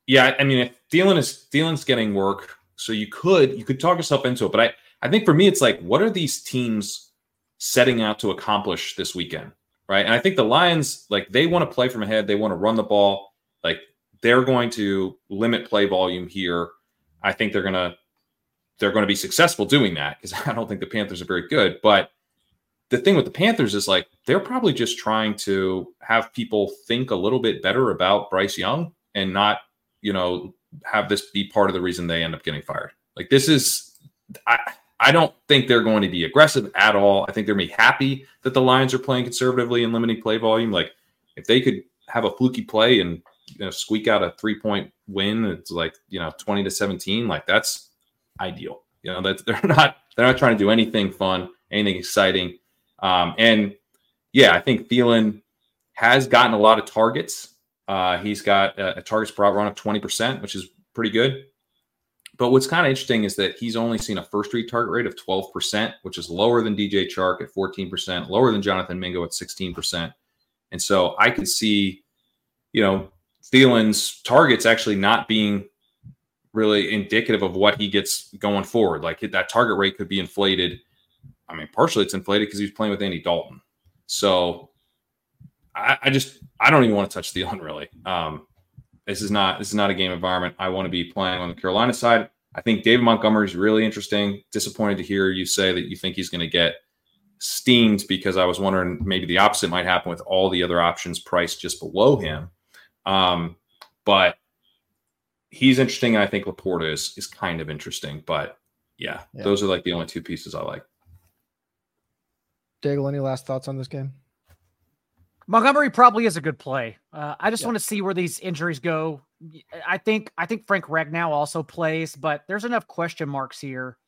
yeah, I mean, if Thielen is Thielen's getting work, so you could you could talk yourself into it. But I I think for me, it's like, what are these teams setting out to accomplish this weekend, right? And I think the Lions like they want to play from ahead, they want to run the ball, like they're going to limit play volume here. I think they're gonna they're going to be successful doing that because I don't think the Panthers are very good. But the thing with the Panthers is like they're probably just trying to have people think a little bit better about Bryce Young and not, you know, have this be part of the reason they end up getting fired. Like this is I I don't think they're going to be aggressive at all. I think they're going to be happy that the Lions are playing conservatively and limiting play volume. Like if they could have a fluky play and you know squeak out a three point win, it's like you know twenty to seventeen. Like that's ideal. You know that they're not they're not trying to do anything fun, anything exciting. Um, and yeah, I think Thielen has gotten a lot of targets. Uh, he's got a, a targets per run of 20%, which is pretty good. But what's kind of interesting is that he's only seen a first read target rate of 12%, which is lower than DJ Chark at 14%, lower than Jonathan Mingo at 16%. And so I could see, you know, Thielen's targets actually not being really indicative of what he gets going forward. Like that target rate could be inflated. I mean, partially it's inflated because he's playing with Andy Dalton. So I, I, just I don't even want to touch the Thielen really. Um, this is not this is not a game environment. I want to be playing on the Carolina side. I think David Montgomery is really interesting. Disappointed to hear you say that you think he's going to get steamed because I was wondering maybe the opposite might happen with all the other options priced just below him. Um, but he's interesting. and I think LaPorta is is kind of interesting, but yeah, yeah, those are like the only two pieces I like.
Daigle, any last thoughts on this game?
Montgomery probably is a good play. Uh, I just yeah. want to see where these injuries go. I think I think Frank Ragnow also plays, but there's enough question marks here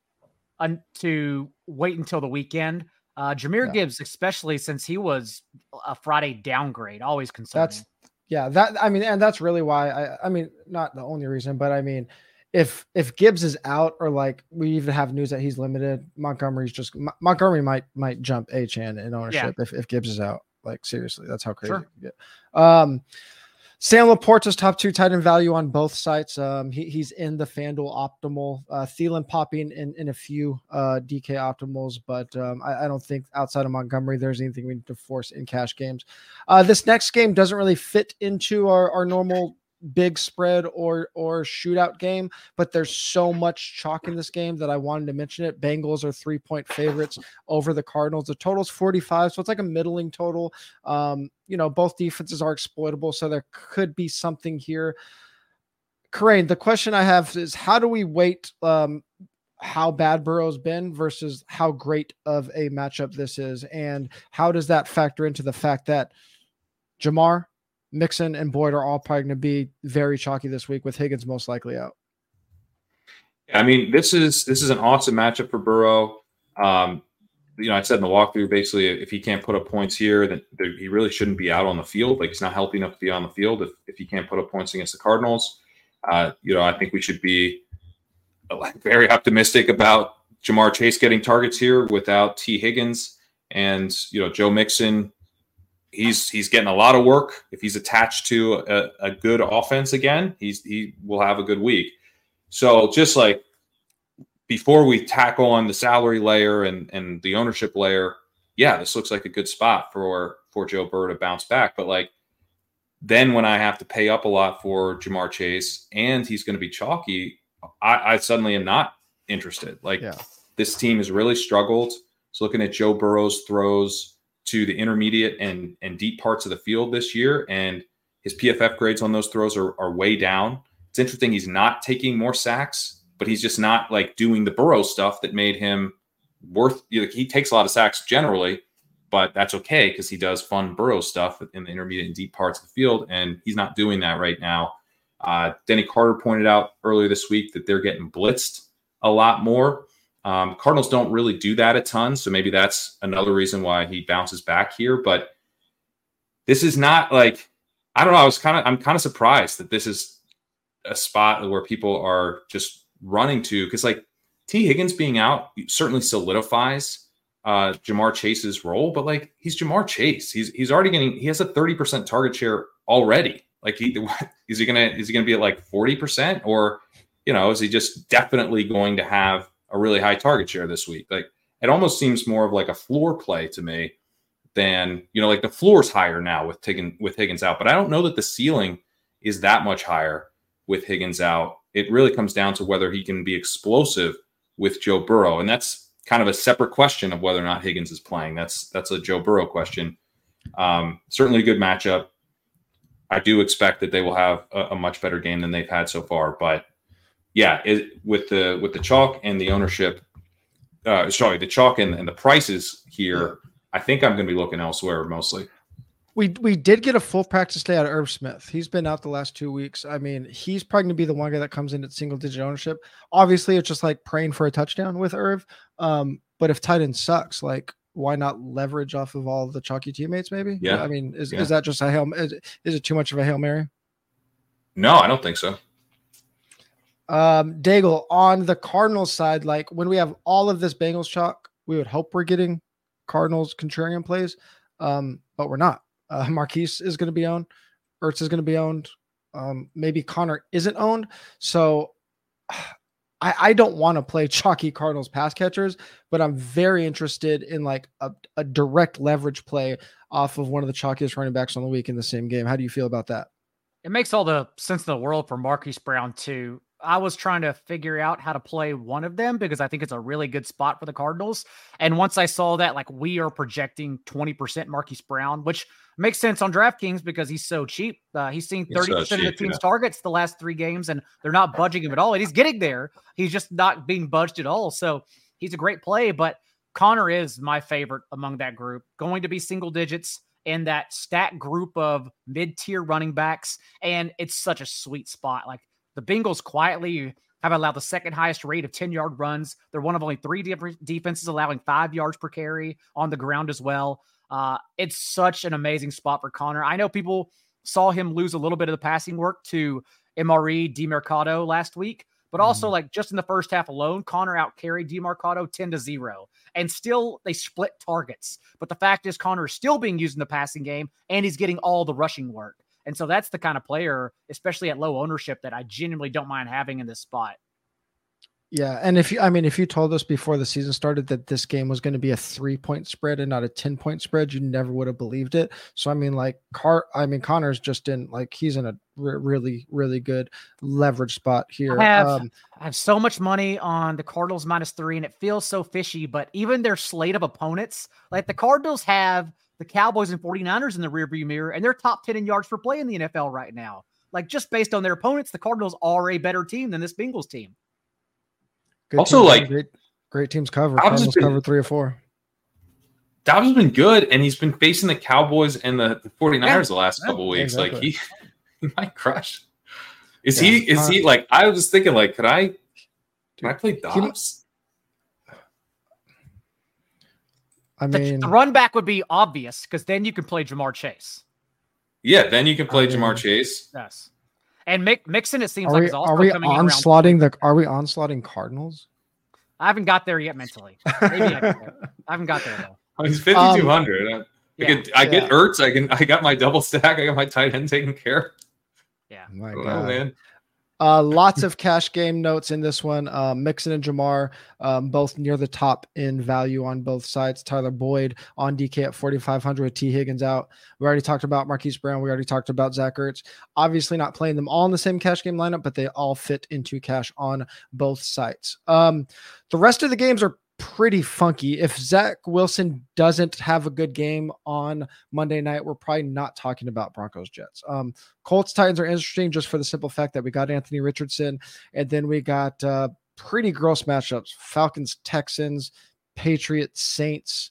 un- to wait until the weekend. Uh, Jahmyr yeah. Gibbs, especially since he was a Friday downgrade, always concerning.
That's yeah. That I mean, and that's really why I. I mean, not the only reason, but I mean, if if Gibbs is out or like we even have news that he's limited, Montgomery's just Montgomery might might jump Achane in ownership yeah. if if Gibbs is out. Like seriously, that's how crazy sure. it can get. Um, Sam LaPorta's top two tight end value on both sites. Um, he, he's in the FanDuel optimal. Uh, Thielen popping in, in a few uh, DK optimals, but um, I, I, don't think outside of Montgomery there's anything we need to force in cash games. Uh, this next game doesn't really fit into our, our normal big spread or or shootout game, but there's so much chalk in this game that I wanted to mention it. Bengals are three point favorites over the Cardinals. The total's 45, so it's like a middling total. Um, you know, both defenses are exploitable, so there could be something here. Kerrane, the question I have is how do we weight um, how bad Burrow's been versus how great of a matchup this is, and how does that factor into the fact that Ja'Marr Mixon and Boyd are all probably going to be very chalky this week, with Higgins most likely out.
I mean, this is this is an awesome matchup for Burrow. Um, you know, I said in the walkthrough, basically, if he can't put up points here, then he really shouldn't be out on the field. Like he's not healthy enough to be on the field if, if he can't put up points against the Cardinals. Uh, you know, I think we should be uh, very optimistic about Ja'Marr Chase getting targets here without T. Higgins and you know Joe Mixon he's he's getting a lot of work. If he's attached to a, a, good offense again, he's he will have a good week. So just like before we tackle on the salary layer and and the ownership layer, yeah, this looks like a good spot for for Joe Burrow to bounce back. But like then when I have to pay up a lot for Ja'Marr Chase and he's going to be chalky, I, I suddenly am not interested. Like yeah. this team has really struggled. So looking at Joe Burrow's throws to the intermediate and and deep parts of the field this year, and his PFF grades on those throws are, are way down. It's interesting he's not taking more sacks, but he's just not like doing the Burrow stuff that made him worth. You know, he takes a lot of sacks generally, but that's okay because he does fun Burrow stuff in the intermediate and deep parts of the field, and he's not doing that right now. Uh, Denny Carter pointed out earlier this week that they're getting blitzed a lot more. Um, Cardinals don't really do that a ton, so maybe that's another reason why he bounces back here. But this is not like I don't know. I was kind of I'm kind of surprised that this is a spot where people are just running to because like T Higgins being out certainly solidifies uh, Ja'Marr Chase's role, but like he's Ja'Marr Chase. He's he's already getting he has a 30% target share already. Like he is he gonna is he gonna be at like 40% or you know is he just definitely going to have a really high target share this week. Like it almost seems more of like a floor play to me than you know, like the floor's higher now with Higgins with Higgins out, but I don't know that the ceiling is that much higher with Higgins out. It really comes down to whether he can be explosive with Joe Burrow, and that's kind of a separate question of whether or not Higgins is playing. That's that's a Joe Burrow question. Um, certainly a good matchup. I do expect that they will have a, a much better game than they've had so far, but yeah, it, with the with the chalk and the ownership, uh, sorry, the chalk and, and the prices here, I think I'm going to be looking elsewhere mostly.
We we did get a full practice day out of Irv Smith. He's been out the last two weeks. I mean, he's probably going to be the one guy that comes in at single digit ownership. Obviously, it's just like praying for a touchdown with Irv. Um, but if tight end sucks, like why not leverage off of all the chalky teammates? Maybe.
Yeah.
I mean, is,
yeah.
is that just a hail? Is, is it too much of a hail mary?
No, I don't think so
um, Daigle on the Cardinals side, like when we have all of this Bengals chalk, we would hope we're getting Cardinals contrarian plays, um, but we're not. Uh, Marquise is going to be owned. Ertz is going to be owned. Um, maybe Connor isn't owned. So I, I don't want to play chalky Cardinals pass catchers, but I'm very interested in like a, a direct leverage play off of one of the chalkiest running backs on the week in the same game. How do you feel about that?
It makes all the sense in the world for Marquise Brown too. I was trying to figure out how to play one of them because I think it's a really good spot for the Cardinals. And once I saw that, like we are projecting 20% Marquise Brown, which makes sense on DraftKings because he's so cheap. Uh, he's seen 30% so cheap, of the team's yeah. targets the last three games, and they're not budging him at all. And he's getting there. He's just not being budged at all. So he's a great play. But Connor is my favorite among that group, going to be single digits in that stat group of mid tier running backs. And it's such a sweet spot. Like the Bengals quietly have allowed the second highest rate of 10 yard runs. They're one of only three different defenses allowing five yards per carry on the ground as well. Uh, it's such an amazing spot for Connor. I know people saw him lose a little bit of the passing work to Emari Demercado last week, but also mm. like just in the first half alone, Connor out carried Demercado 10 to 0. And still they split targets. But the fact is Connor is still being used in the passing game and he's getting all the rushing work. And so that's the kind of player, especially at low ownership, that I genuinely don't mind having in this spot.
Yeah, and if you, I mean, if you told us before the season started that this game was going to be a three-point spread and not a ten-point spread, you never would have believed it. So I mean, like Car, I mean, Connor's just in like he's in a re- really, really good leverage spot here.
I have, um, I have so much money on the Cardinals minus three, and it feels so fishy. But even their slate of opponents, like the Cardinals have the Cowboys and 49ers in the rearview mirror, and they're top 10 in yards per play in the NFL right now. Like just based on their opponents, the Cardinals are a better team than this Bengals team.
Good also, like
great, great teams cover. Cardinals been, cover three or four.
Dobbs has been good, and he's been facing the Cowboys and the, the 49ers yeah, the last yeah, couple weeks. Exactly. Like he, he might crush. Is yeah, he? Is uh, he like? I was thinking, like, could I? Can I play Dobbs?
I mean,
the, the run back would be obvious because then you can play Ja'Marr Chase.
Yeah, then you can play I mean, Ja'Marr Chase.
Yes. And Mixon, it seems
are
like
we,
is also
are we
coming
onslaughting the are we onslaughting Cardinals?
I haven't got there yet mentally. Maybe I, I haven't got there though.
Oh, he's fifty two hundred. Um, I, yeah, get I yeah. get Ertz. I can I got my double stack. I got my tight end taken care.
Yeah.
My God. Oh, man. Uh, lots of cash game notes in this one. Uh, Mixon and Ja'Marr um, both near the top in value on both sides. Tyler Boyd on DK at 4,500. T. Higgins out. We already talked about Marquise Brown. We already talked about Zach Ertz. Obviously, not playing them all in the same cash game lineup, but they all fit into cash on both sides. Um, the rest of the games are pretty funky. If Zach Wilson doesn't have a good game on Monday night, we're probably not talking about Broncos Jets. Um, Colts Titans are interesting just for the simple fact that we got Anthony Richardson and then we got uh, pretty gross matchups Falcons, Texans, Patriots, Saints.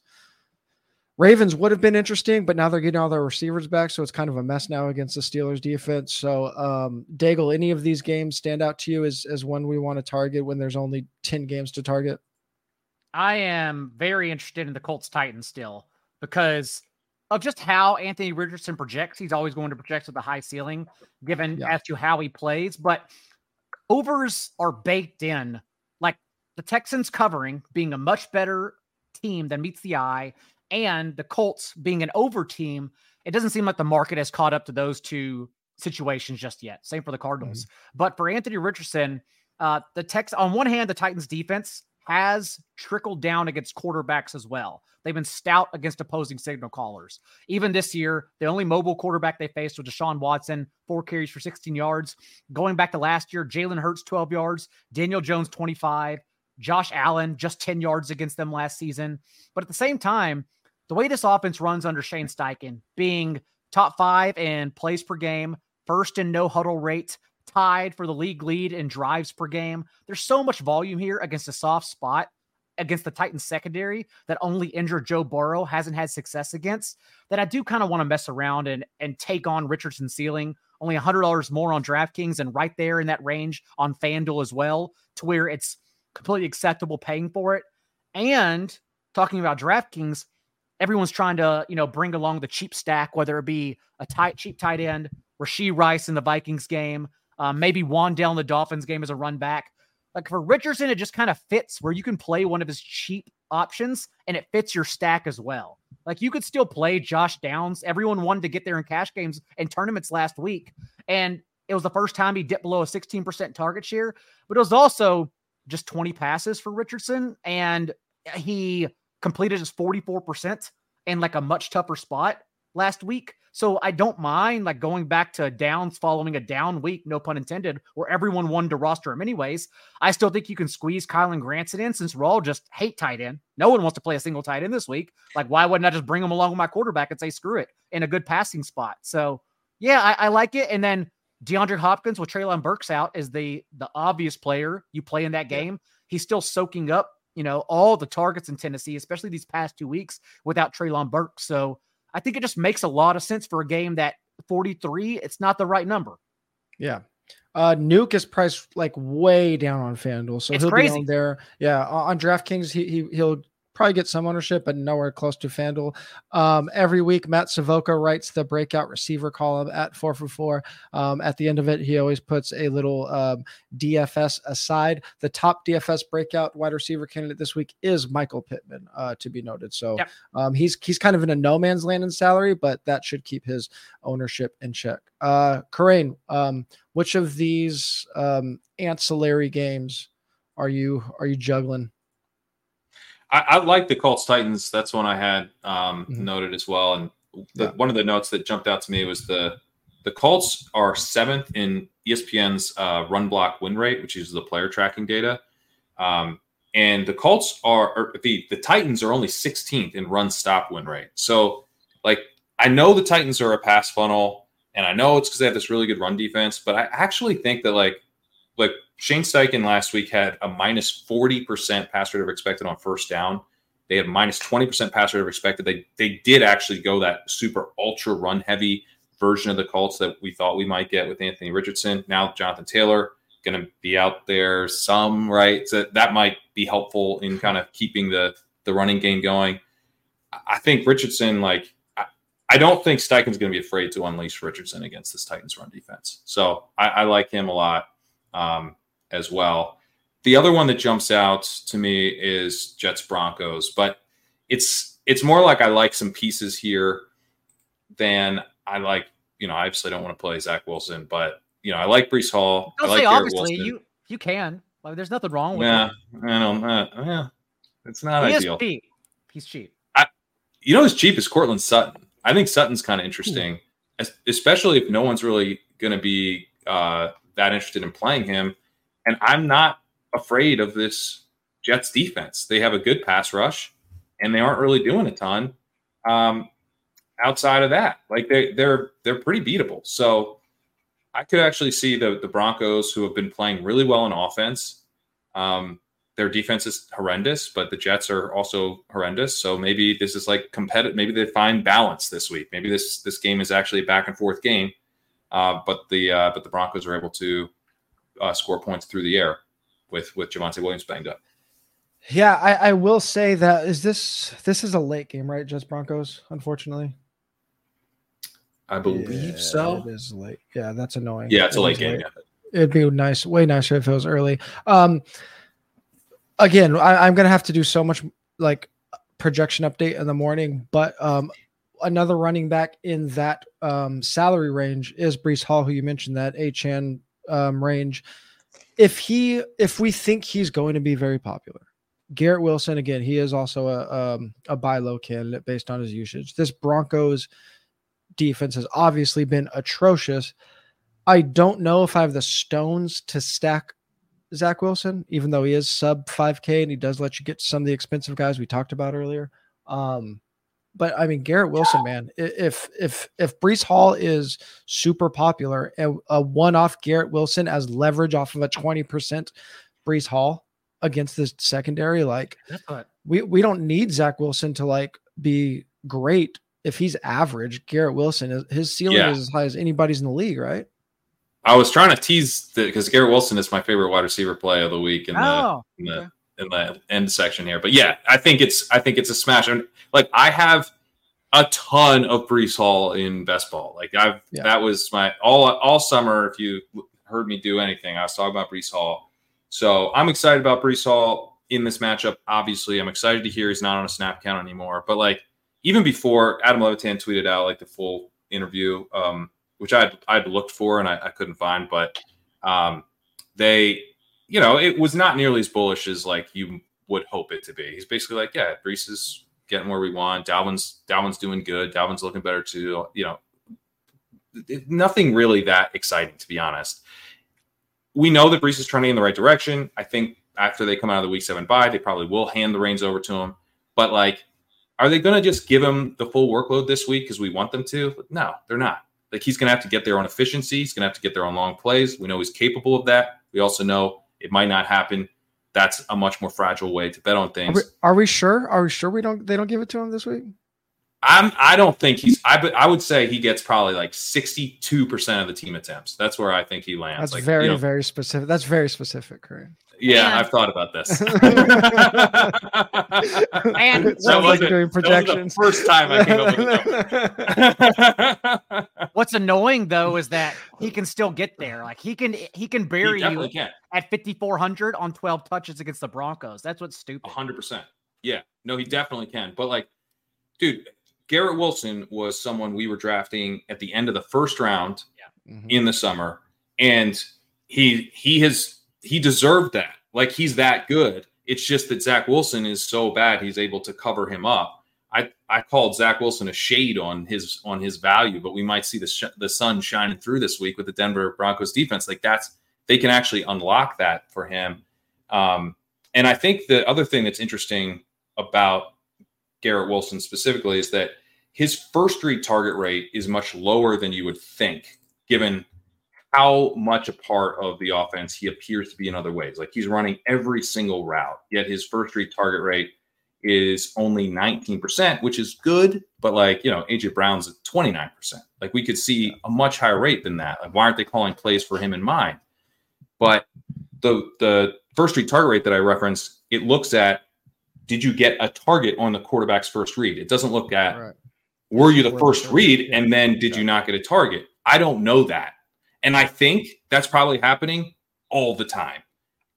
Ravens would have been interesting, but now they're getting all their receivers back, so it's kind of a mess now against the Steelers defense. So, um, Daigle, any of these games stand out to you as as one we want to target when there's only ten games to target?
I am very interested in the Colts Titans still because of just how Anthony Richardson projects. He's always going to project with a high ceiling, given yeah. as to how he plays. But overs are baked in, like the Texans covering being a much better team than meets the eye, and the Colts being an over team. It doesn't seem like the market has caught up to those two situations just yet. Same for the Cardinals. Mm-hmm. But for Anthony Richardson, uh, the Tex on one hand, the Titans defense has trickled down against quarterbacks as well. They've been stout against opposing signal callers. Even this year, the only mobile quarterback they faced was Deshaun Watson, four carries for 16 yards. Going back to last year, Jalen Hurts, 12 yards, Daniel Jones, 25, Josh Allen, just 10 yards against them last season. But at the same time, the way this offense runs under Shane Steichen, being top five in plays per game, first in no huddle rate, tied for the league lead in drives per game. There's so much volume here against a soft spot against the Titans secondary that only injured Joe Burrow hasn't had success against that I do kind of want to mess around and and take on Richardson ceiling only $100 more on DraftKings and right there in that range on FanDuel as well to where it's completely acceptable paying for it. And talking about DraftKings, everyone's trying to, you know, bring along the cheap stack, whether it be a tight, cheap tight end, Rashee Rice in the Vikings game, um, maybe Wan'Dale in the Dolphins game as a run back. Like for Richardson, it just kind of fits where you can play one of his cheap options and it fits your stack as well. Like you could still play Josh Downs. Everyone wanted to get there in cash games and tournaments last week. And it was the first time he dipped below a 16% target share, but it was also just 20 passes for Richardson. And he completed his 44% in like a much tougher spot last week. So I don't mind like going back to downs following a down week, no pun intended, where everyone wanted to roster him anyways. I still think you can squeeze Kylen Granson in since we're all just hate tight end. No one wants to play a single tight end this week. Like, why wouldn't I just bring him along with my quarterback and say screw it in a good passing spot? So yeah, I, I like it. And then DeAndre Hopkins with Treylon Burks out is the the obvious player you play in that game. He's still soaking up, you know, all the targets in Tennessee, especially these past two weeks without Treylon Burks. So I think it just makes a lot of sense for a game that 43, it's not the right number.
Yeah. Uh, Nuke is priced like way down on FanDuel, so
it's
he'll
crazy.
be on there. Yeah, on DraftKings, he, he he'll probably get some ownership, but nowhere close to FanDuel. Um, every week, Matt Savoca writes the breakout receiver column at four for four. Um, at the end of it, he always puts a little um, DFS aside. The top DFS breakout wide receiver candidate this week is Michael Pittman, uh, to be noted. So yep. um, he's he's kind of in a no man's land in salary, but that should keep his ownership in check. Uh, um, which of these um, ancillary games are you are you juggling?
I, I like the Colts Titans. That's one I had um, mm-hmm. noted as well. And the, yeah. one of the notes that jumped out to me was the the Colts are seventh in ESPN's uh, run block win rate, which uses the player tracking data. Um, and the Colts are the the Titans are only 16th in run stop win rate. So, like, I know the Titans are a pass funnel, and I know it's because they have this really good run defense. But I actually think that like like Shane Steichen last week had a minus 40% pass rate of expected on first down. They had minus 20% pass rate of expected. They they did actually go that super ultra run heavy version of the Colts that we thought we might get with Anthony Richardson. Now Jonathan Taylor going to be out there some, right? So that might be helpful in kind of keeping the the running game going. I think Richardson, like, I, I don't think Steichen's going to be afraid to unleash Richardson against this Titans run defense. So I, I like him a lot um, as well. The other one that jumps out to me is Jets Broncos, but it's it's more like I like some pieces here than I like. You know, I obviously don't want to play Zach Wilson, but you know, I like Brees Hall.
Don't
I like
say obviously you you can. Like, there's nothing wrong with
yeah, I don't. Uh, yeah, it's not
he
ideal.
cheap. He's cheap.
I, you know, who's cheap is Courtland Sutton. I think Sutton's kind of interesting, Ooh. especially if no one's really going to be uh, that interested in playing him. And I'm not afraid of this Jets defense. They have a good pass rush, and they aren't really doing a ton um, outside of that. Like they they're they're pretty beatable. So I could actually see the the Broncos, who have been playing really well in offense. Um, their defense is horrendous, but the Jets are also horrendous. So maybe this is like competitive. Maybe they find balance this week. Maybe this this game is actually a back and forth game. Uh, but the uh, but the Broncos are able to uh, score points through the air with with Javonte Williams banged up.
Yeah, I, I will say that is this this is a late game, right? Just Broncos, unfortunately.
I believe yeah, so.
It is late. Yeah, that's annoying.
Yeah, it's it a late game. Late. Yeah.
It'd be nice, way nicer if it was early. Um, again, I, I'm gonna have to do so much like projection update in the morning, but um, another running back in that um, salary range is Breece Hall, who you mentioned that Achane um, range. If he, if we think he's going to be very popular, Garrett Wilson again, he is also a um, a buy low candidate based on his usage. This Broncos defense has obviously been atrocious. I don't know if I have the stones to stack Zach Wilson, even though he is sub 5K and he does let you get some of the expensive guys we talked about earlier. Um, but I mean Garrett Wilson, man, if if if Breece Hall is super popular and a one-off Garrett Wilson as leverage off of a 20% Breece Hall against this secondary, like we we don't need Zach Wilson to like be great. If he's average, Garrett Wilson his ceiling yeah. is as high as anybody's in the league, right?
I was trying to tease because Garrett Wilson is my favorite wide receiver play of the week in oh, the, in the okay in the end section here. But yeah, I think it's I think it's a smash. And like I have a ton of Breece Hall in best ball. Like I've yeah. that was my all all summer. If you heard me do anything, I was talking about Breece Hall. So I'm excited about Breece Hall in this matchup. Obviously, I'm excited to hear he's not on a snap count anymore. But like even before Adam Levitan tweeted out like the full interview, um, which I'd I'd looked for and I, I couldn't find, but um, they you know, it was not nearly as bullish as like you would hope it to be. He's basically like, yeah, Breece is getting where we want. Dalvin's Dalvin's doing good. Dalvin's looking better too. You know, nothing really that exciting to be honest. We know that Breece is trending in the right direction. I think after they come out of the week seven bye, they probably will hand the reins over to him. But like, are they going to just give him the full workload this week because we want them to? No, they're not. Like he's going to have to get there on efficiency. He's going to have to get there on long plays. We know he's capable of that. We also know it might not happen. That's a much more fragile way to bet on things.
Are we, are we sure? Are we sure we don't? They don't give it to him this week.
I'm. I don't think he's. I. but I would say he gets probably like 62 percent of the team attempts. That's where I think he lands.
That's
like,
very,
you know,
very specific. That's very specific, Kerrane.
Yeah, I've thought about this. and
that like doing projections.
first time I came
up with What's annoying though is that he can still get there. Like he can he can bury
he
you
can.
at 5400 on 12 touches against the Broncos. That's what's stupid.
100%. Yeah. No, he definitely can. But like dude, Garrett Wilson was someone we were drafting at the end of the first round yeah. mm-hmm. in the summer and he he has he deserved that. Like he's that good. It's just that Zach Wilson is so bad he's able to cover him up. I, I called Zach Wilson a shade on his on his value, but we might see the sh- the sun shining through this week with the Denver Broncos defense. Like that's they can actually unlock that for him. Um, and I think the other thing that's interesting about Garrett Wilson specifically is that his first read target rate is much lower than you would think, given how much a part of the offense he appears to be in other ways. Like he's running every single route, yet his first read target rate is only 19%, which is good, but like, you know, AJ Brown's at 29%. Like we could see a much higher rate than that. Like why aren't they calling plays for him in mind? But the the first read target rate that I referenced, it looks at did you get a target on the quarterback's first read? It doesn't look at right. were you the first read and then did you not get a target? I don't know that. And I think that's probably happening all the time.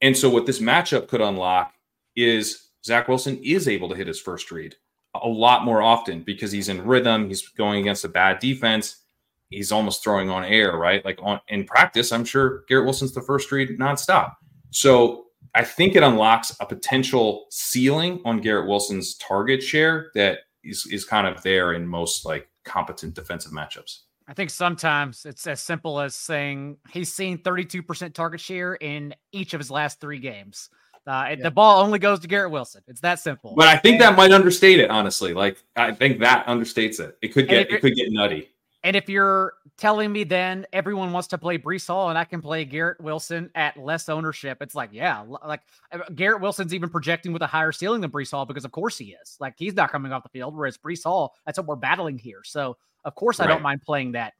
And so, what this matchup could unlock is Zach Wilson is able to hit his first read a lot more often because he's in rhythm. He's going against a bad defense. He's almost throwing on air, right? Like on in practice, I'm sure Garrett Wilson's the first read nonstop. So I think it unlocks a potential ceiling on Garrett Wilson's target share that is, is kind of there in most like competent defensive matchups.
I think sometimes it's as simple as saying he's seen 32% target share in each of his last three games. Uh, yeah. The ball only goes to Garrett Wilson. It's that simple.
But I think that might understate it, honestly. Like I think that understates it. It could get it could get nutty.
And if you're telling me then everyone wants to play Breece Hall and I can play Garrett Wilson at less ownership, it's like, yeah, like uh, Garrett Wilson's even projecting with a higher ceiling than Breece Hall because of course he is. Like he's not coming off the field, whereas Breece Hall, that's what we're battling here. So of course, I right. don't mind playing that.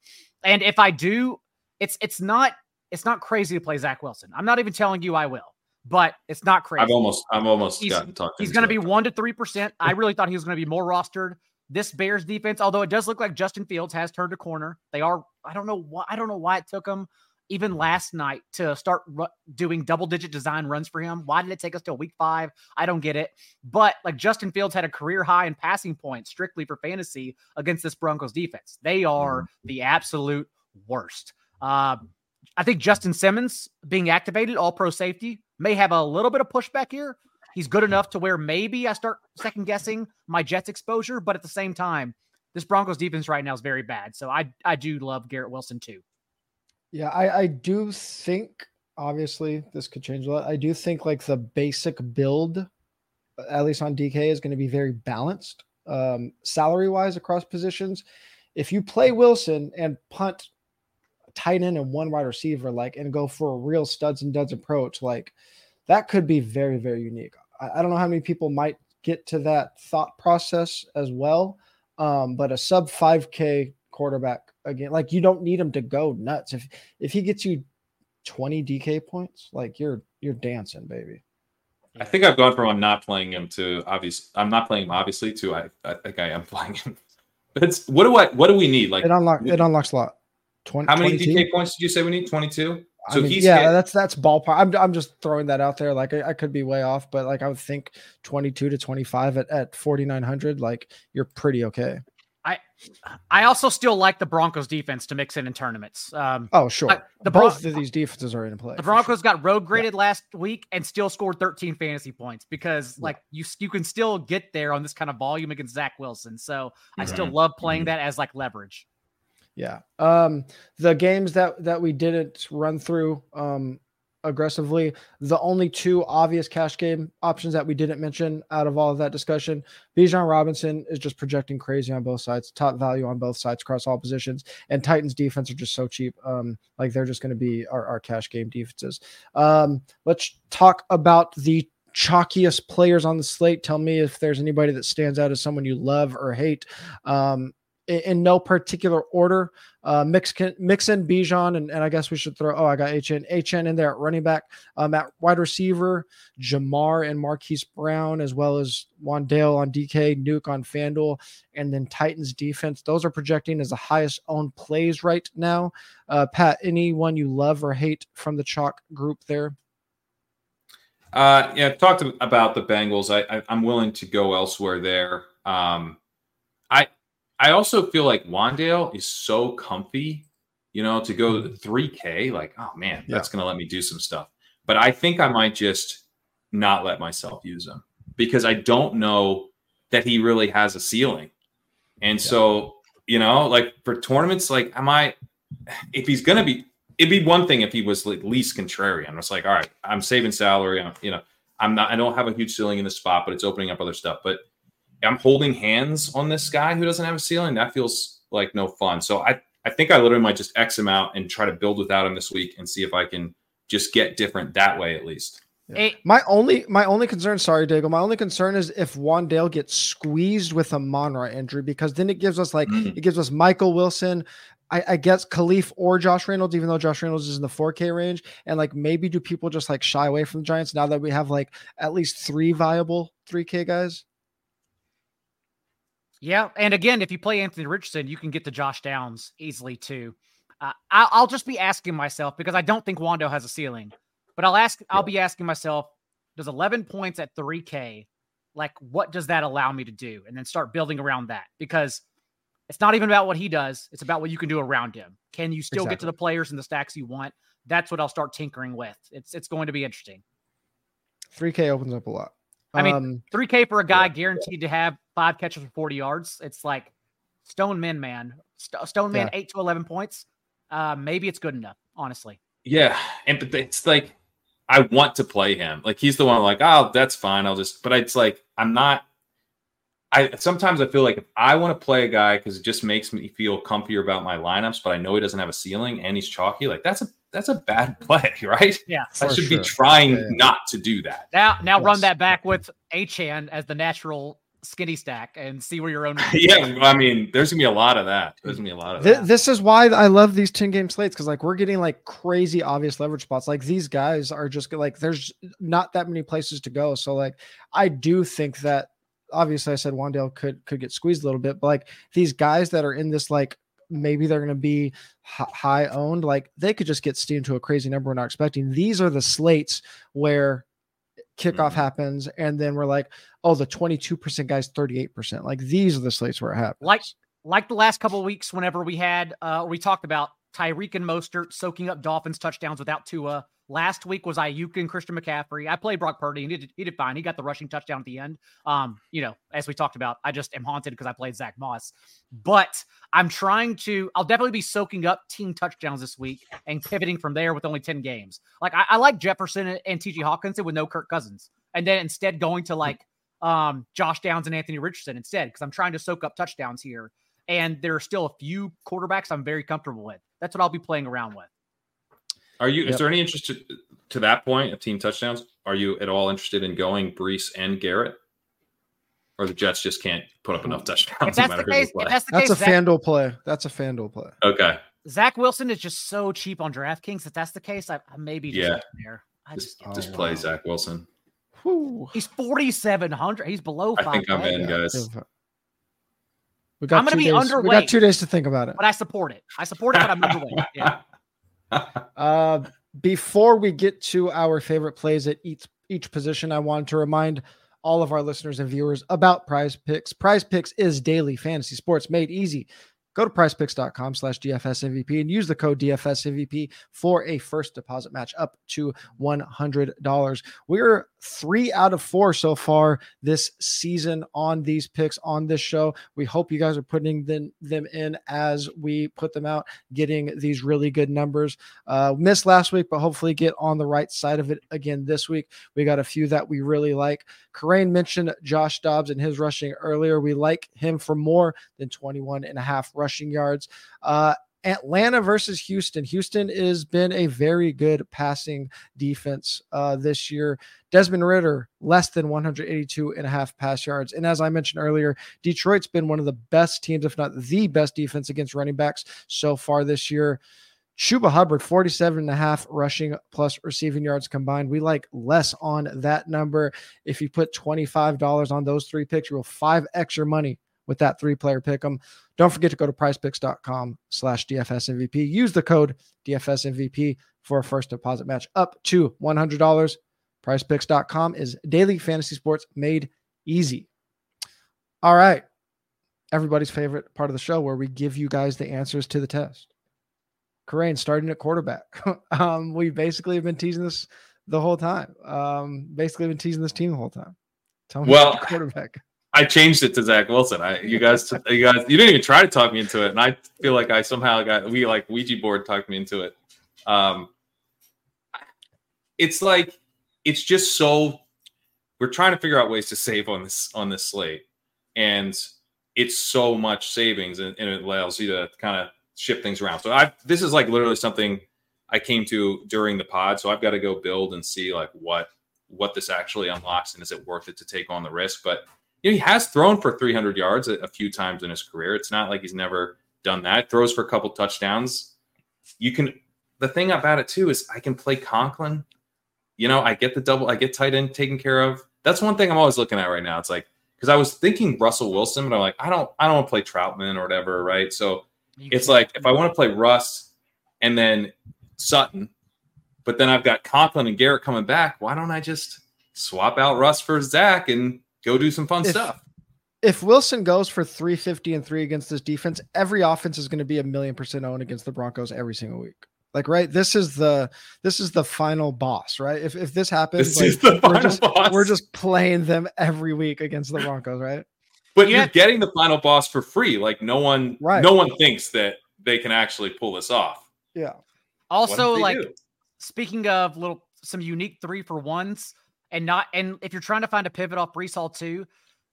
And if I do, it's it's not it's not crazy to play Zach Wilson. I'm not even telling you I will, but it's not crazy.
I've almost I'm almost
he's,
gotten talked.
He's going to be one to three percent. I really thought he was going to be more rostered. This Bears defense, although it does look like Justin Fields has turned a corner, they are. I don't know why. I don't know why it took them even last night to start doing double digit design runs for him. Why did it take us till week five? I don't get it. But like Justin Fields had a career high in passing points strictly for fantasy against this Broncos defense. They are mm-hmm. the absolute worst. Uh, I think Justin Simmons being activated, all pro safety, may have a little bit of pushback here. He's good enough to where maybe I start second guessing my Jets exposure, but at the same time, this Broncos defense right now is very bad. So I I do love Garrett Wilson too.
Yeah, I, I do think obviously this could change a lot. I do think like the basic build, at least on DK, is going to be very balanced um, salary wise across positions. If you play Wilson and punt tight end and one wide receiver, like and go for a real studs and duds approach, like that could be very, very unique. I, I don't know how many people might get to that thought process as well. Um, but a sub 5K quarterback again. Like you don't need him to go nuts. If if he gets you 20 DK points, like you're you're dancing, baby.
I think I've gone from I'm not playing him to obvious. I'm not playing him obviously to I I think I am playing him. But it's what do I what do we need? Like
it unlocks it unlocks a lot.
20, how many 22? DK points did you say we need? 22.
So I mean, he's yeah, hit. that's that's ballpark. I'm I'm just throwing that out there. Like I, I, could be way off, but like I would think 22 to 25 at at 4900. Like you're pretty okay.
I I also still like the Broncos defense to mix in in tournaments. Um,
oh, sure. the both of these defenses are in play.
The Broncos sure. got road graded yeah. last week and still scored 13 fantasy points because yeah. like you you can still get there on this kind of volume against Zach Wilson. So mm-hmm. I still love playing mm-hmm. that as like leverage.
Yeah. Um, the games that that we didn't run through um aggressively. The only two obvious cash game options that we didn't mention out of all of that discussion, Bijan Robinson is just projecting crazy on both sides, top value on both sides across all positions. And Titans defense are just so cheap. Um, like they're just going to be our, our cash game defenses. Um, let's talk about the chalkiest players on the slate. Tell me if there's anybody that stands out as someone you love or hate. Um, in, in no particular order. Uh, mix Mixon, Bijan, and, and I guess we should throw. Oh, I got Achane Achane in there at running back. Um, at wide receiver, Ja'Marr and Marquise Brown, as well as Wan'Dale on DK, Nuke on FanDuel, and then Titans defense. Those are projecting as the highest owned plays right now. Uh, Pat, anyone you love or hate from the chalk group there?
Uh, yeah, I've talked about the Bengals. I, I am willing to go elsewhere there. Um, I also feel like Wan'Dale is so comfy, you know, to go 3K. Mm-hmm. Like, oh man, yeah. that's going to let me do some stuff. But I think I might just not let myself use him because I don't know that he really has a ceiling. And yeah. so, you know, like for tournaments, like, am I, if he's going to be, it'd be one thing if he was like least contrarian. It's like, all right, I'm saving salary. I'm, you know, I'm not, I don't have a huge ceiling in the spot, but it's opening up other stuff. But I'm holding hands on this guy who doesn't have a ceiling. That feels like no fun. So I, I think I literally might just X him out and try to build without him this week and see if I can just get different that way at least.
Yeah. My only my only concern, sorry, Daigle, my only concern is if Wan'Dale gets squeezed with Amon-Ra injury, because then it gives us like mm-hmm. it gives us Michael Wilson, I, I, guess Kalif or Josh Reynolds, even though Josh Reynolds is in the 4K range. And like maybe do people just like shy away from the Giants now that we have like at least three viable 3K guys?
Yeah, and again, if you play Anthony Richardson, you can get to Josh Downs easily too. Uh, I, will just be asking myself because I don't think Wando has a ceiling, but I'll ask. I'll be asking myself, does 11 points at 3K, like what does that allow me to do, and then start building around that because it's not even about what he does; it's about what you can do around him. Can you still exactly. get to the players and the stacks you want? That's what I'll start tinkering with. It's it's going to be interesting.
3K opens up a lot.
I mean, um, 3K for a guy yeah, guaranteed yeah. to have five catches for 40 yards. It's like Stone Men, man. Stone Man, yeah. eight to 11 points. Uh, maybe it's good enough, honestly.
Yeah. And but it's like, I want to play him. Like, he's the one, like, oh, that's fine. I'll just, but it's like, I'm not. I sometimes I feel like if I want to play a guy because it just makes me feel comfier about my lineups, but I know he doesn't have a ceiling and he's chalky, like that's a that's a bad play, right?
Yeah,
I should sure. be trying yeah. not to do that.
Now, now run that back with Achane as the natural skinny stack and see where your own.
yeah, I mean, there's gonna be a lot of that. There's gonna be a lot of that.
This is why I love these 10 game slates because like we're getting like crazy obvious leverage spots. Like these guys are just like there's not that many places to go. So like I do think that obviously I said Wan'Dale could could get squeezed a little bit, but like these guys that are in this like maybe they're going to be high owned. Like they could just get steamed to a crazy number we're not expecting. These are the slates where kickoff mm-hmm. happens, and then we're like, oh, the 22% guys, 38%. Like these are the slates where it happens.
Like like the last couple weeks, whenever we had uh we talked about Tyreek and Mostert soaking up Dolphins touchdowns without Tua. Last week was Aiyuk and Christian McCaffrey. I played Brock Purdy and he did, he did fine. He got the rushing touchdown at the end. Um, you know, as we talked about, I just am haunted because I played Zach Moss. But I'm trying to, I'll definitely be soaking up team touchdowns this week and pivoting from there with only 10 games. Like I, I like Jefferson and TJ Hockenson with no Kirk Cousins. And then instead going to like um Josh Downs and Anthony Richardson instead, because I'm trying to soak up touchdowns here. And there are still a few quarterbacks I'm very comfortable with. That's what I'll be playing around with.
Are you? Yep. Is there any interest to, to that point of team touchdowns? Are you at all interested in going Breece and Garrett? Or the Jets just can't put up enough touchdowns.
that's, no the case,
that's, the that's case, a Zach, FanDuel play. That's a FanDuel play.
Okay.
Zach Wilson is just so cheap on DraftKings. If that's the case, I, I maybe
yeah. there. I just, just, just oh, play wow. Zach Wilson.
Whew. He's forty seven hundred. He's below.
I think I'm in, guys.
We got I'm going to be days. underweight. We got two days to think about it.
But I support it. I support it, but I'm underweight. Yeah.
Uh, before we get to our favorite plays at each each position, I wanted to remind all of our listeners and viewers about Prize Picks. Prize Picks is daily fantasy sports made easy Go to prizepicks.com slash DFS MVP and use the code DFS MVP for a first deposit match up to $100. We're three out of four so far this season on these picks on this show. We hope you guys are putting them, them in as we put them out, getting these really good numbers. Uh, missed last week, but hopefully get on the right side of it again this week. We got a few that we really like. Kerrane mentioned Josh Dobbs and his rushing earlier. We like him for more than 21 and a half rushing yards. Uh, Atlanta versus Houston. Houston has been a very good passing defense uh, this year. Desmond Ridder, less than 182 and a half pass yards. And as I mentioned earlier, Detroit's been one of the best teams, if not the best defense against running backs so far this year. Chuba Hubbard, 47 and a half rushing plus receiving yards combined. We like less on that number. If you put $25 on those three picks, you'll five extra money with that three player pick them. Don't forget to go to prizepicks.com slash DFS MVP. Use the code DFS MVP for a first deposit match up to $100. Prizepicks.com is daily fantasy sports made easy. All right. Everybody's favorite part of the show where we give you guys the answers to the test. Kerrane starting at quarterback. um, we basically have been teasing this the whole time. Um, basically been teasing this team the whole time.
Tell me well, quarterback. I changed it to Zach Wilson. I you guys you guys you didn't even try to talk me into it, and I feel like I somehow got we like Ouija board talked me into it. Um, it's like it's just so we're trying to figure out ways to save on this on this slate, and it's so much savings, and, and it allows you to kind of shift things around. So I this is like literally something I came to during the pod, so I've got to go build and see like what what this actually unlocks and is it worth it to take on the risk, but you know, he has thrown for 300 yards a, a, few times in his career. It's not like he's never done that. Throws for a couple touchdowns. You can. The thing about it too is I can play Conklin. You know, I get the double. I get tight end taken care of. That's one thing I'm always looking at right now. It's like because I was thinking Russell Wilson, but I'm like, I don't, I don't want to play Trautman or whatever, right? So you it's like if I want to play Russ and then Sutton, but then I've got Conklin and Garrett coming back. Why don't I just swap out Russ for Zach and go do some fun if, stuff.
If Wilson goes for 350 and three against this defense, every offense is going to be a million percent owned against the Broncos every single week. Like, right, this is the this is the final boss, right? If if this happens, this like, we're, just, boss. we're just playing them every week against the Broncos, right?
But yeah. you're getting the final boss for free. Like no one right. no one thinks that they can actually pull this off.
Yeah.
Also, like do? speaking of little some unique three for ones, and not and if you're trying to find a pivot off Breece Hall too,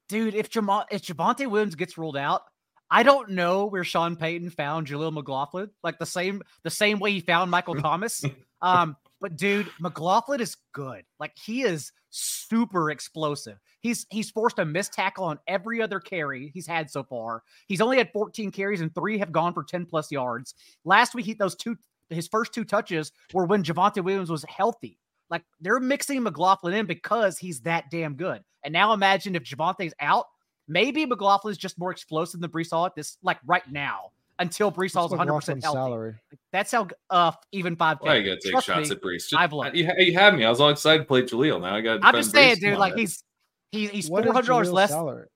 dude, if Jam- if Javonte Williams gets ruled out, I don't know where Sean Payton found Jaleel McLaughlin, like the same the same way he found Michael Thomas. Um, but dude, McLaughlin is good. Like he is super explosive. He's he's forced a missed tackle on every other carry he's had so far. He's only had 14 carries and three have gone for 10 plus yards. Last week, he those two his first two touches were when Javonte Williams was healthy. Like they're mixing McLaughlin in because he's that damn good. And now imagine if Javonte's out, maybe McLaughlin is just more explosive than Breece Hall at this, like right now, until Breece Hall's 100 percent healthy. Salary. That's how uh even five.
Why you gotta take Trust shots me, at Breece? Just, I've looked. You, you had me. I was all excited to play Jaleel. Now I got.
I'm just saying, Breece. dude. Like he's he, he's four hundred dollars less. Salary?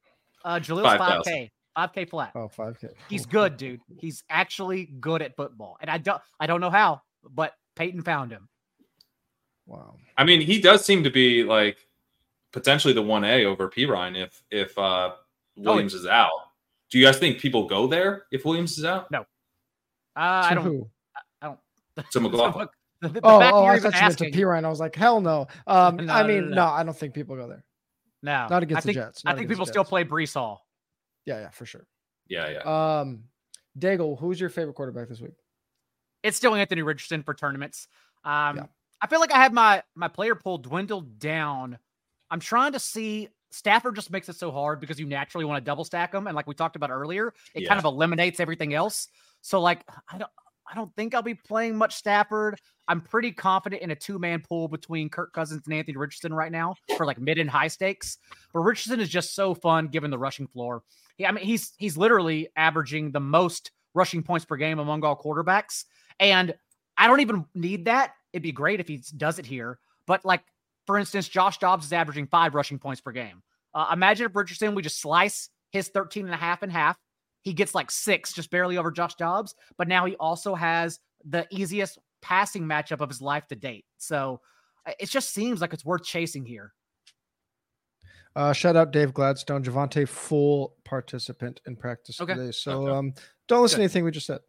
Uh, Jaleel's five k. 5k flat.
Oh, 5k.
He's good, dude. He's actually good at football. And I don't I don't know how, but Payton found him.
Wow.
I mean, he does seem to be like potentially the one A over Perine if if uh, Williams oh, is out. Do you guys think people go there if Williams is out?
No. Uh, I don't. Who? I don't.
To McLaughlin.
the, the, oh, oh I thought you meant to Perine. I was like, hell no. Um, no, I mean, no, no, no, I don't think people go there.
No,
not against
think,
the Jets.
I think people still play Breece Hall.
Yeah, yeah, for sure.
Yeah, yeah.
Um, Daigle, who's your favorite quarterback this week?
It's still Anthony Richardson for tournaments. Um, yeah. I feel like I have my my player pool dwindled down. I'm trying to see Stafford just makes it so hard because you naturally want to double stack them, and like we talked about earlier, it yeah. kind of eliminates everything else. So like I don't I don't think I'll be playing much Stafford. I'm pretty confident in a two man pool between Kirk Cousins and Anthony Richardson right now for like mid and high stakes. But Richardson is just so fun given the rushing floor. He, I mean, he's he's literally averaging the most rushing points per game among all quarterbacks, and I don't even need that it'd be great if he does it here. But like, for instance, Josh Dobbs is averaging five rushing points per game. Uh, imagine if Richardson, we just slice his 13 and a half in half. He gets like six, just barely over Josh Dobbs. But now he also has the easiest passing matchup of his life to date. So it just seems like it's worth chasing here.
Uh, shout out Dave Gladstone, Javonte, full participant in practice okay. today. So okay. um, don't listen Good. to anything we just said.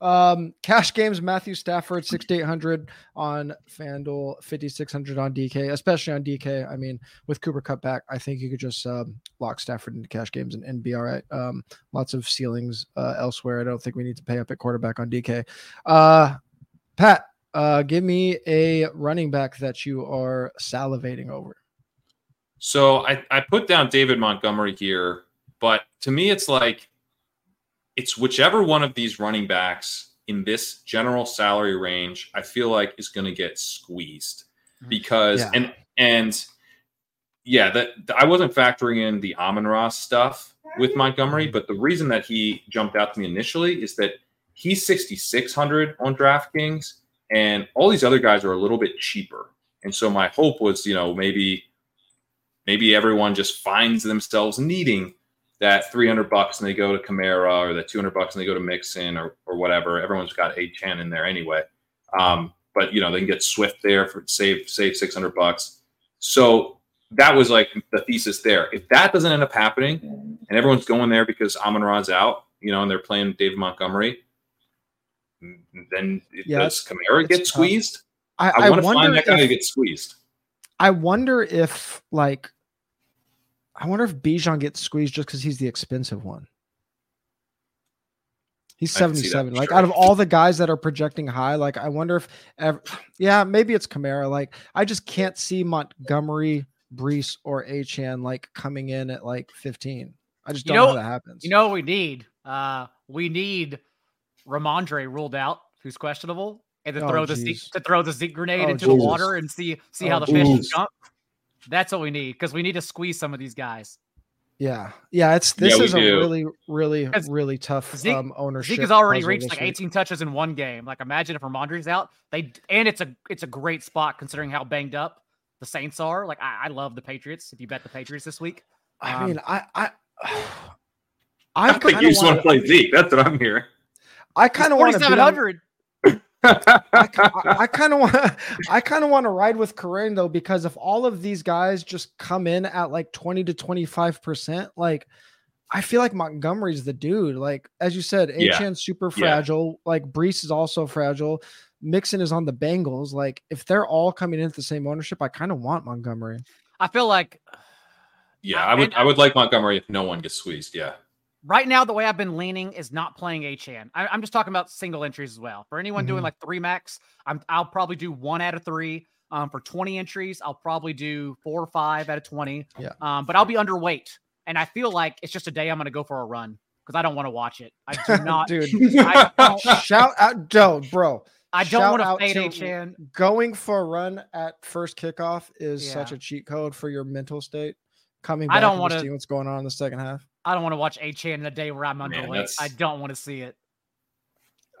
Um, cash games, Matthew Stafford, 6,800 on FanDuel, 5,600 on DK, especially on DK. I mean, with Cooper Kupp back, I think you could just um, lock Stafford into cash games and, and be all right. Um, lots of ceilings uh, elsewhere. I don't think we need to pay up at quarterback on DK. Uh, Pat, uh, give me a running back that you are salivating over.
So I, I put down David Montgomery here, but to me, it's like it's whichever one of these running backs in this general salary range, I feel like is going to get squeezed mm-hmm. because yeah. and and yeah, that I wasn't factoring in the Amon-Ra's stuff with Montgomery, but the reason that he jumped out to me initially is that he's 6600 on DraftKings and all these other guys are a little bit cheaper. And so my hope was, you know, maybe maybe everyone just finds themselves needing that 300 bucks and they go to Kamara or that 200 bucks and they go to Mixon or, or whatever. Everyone's got Achane in there anyway. Um, but you know, they can get Swift there for save, save 600 bucks. So that was like the thesis there. If that doesn't end up happening and everyone's going there because Amon-Ra's out, you know, and they're playing David Montgomery, then yeah, does Kamara get squeezed? I, I, I want to find that guy if, get squeezed.
I wonder if like I wonder if Bijan gets squeezed just because he's the expensive one. He's 77. Like sure. out of all the guys that are projecting high, like I wonder if ever, yeah, maybe it's Kamara. Like I just can't see Montgomery, Breece, or Achane like coming in at like 15. I just don't you know, know how that happens.
You know what we need? Uh we need Rhamondre ruled out, who's questionable, and to oh, throw geez. the Zeke, to throw the Zeke grenade oh, into geez. the water and see see oh, how the fish jump. That's what we need because we need to squeeze some of these guys.
Yeah, yeah. It's this yeah, is a really, really, really tough Zeke, um, ownership.
Zeke has already reached like 18 week. touches in one game. Like, imagine if Rhamondre's out. They and it's a it's a great spot considering how banged up the Saints are. Like, I, I love the Patriots. If you bet the Patriots this week,
um, I mean, I I
I think you just want to play Zeke. That's what I'm hearing.
I kind of want to. 4700. I kind of want I kind of want to ride with Kareem though because if all of these guys just come in at like 20 to 25 percent, like I feel like Montgomery's the dude. Like as you said, Achane's yeah. super fragile. Yeah. Like Breece is also fragile. Mixon is on the Bengals. Like if they're all coming in at the same ownership, I kind of want Montgomery.
I feel like
yeah, I would I would like Montgomery if no one gets squeezed. Yeah
right now the way I've been leaning is not playing Achane. I, am just talking about single entries as well. For anyone mm-hmm. doing like three max, I'm I'll probably do one out of three. Um, for 20 entries, I'll probably do four or five out of 20.
Yeah.
Um, but I'll be underweight, and I feel like it's just a day I'm going to go for a run because I don't want to watch it. I do not,
dude. I shout out, Joe, bro.
I don't want to fade Achane.
Going for a run at first kickoff is yeah. such a cheat code for your mental state. Coming back I don't want to see what's going on in the second half.
I don't want to watch Achane in a day where I'm underweight. I don't want to see it.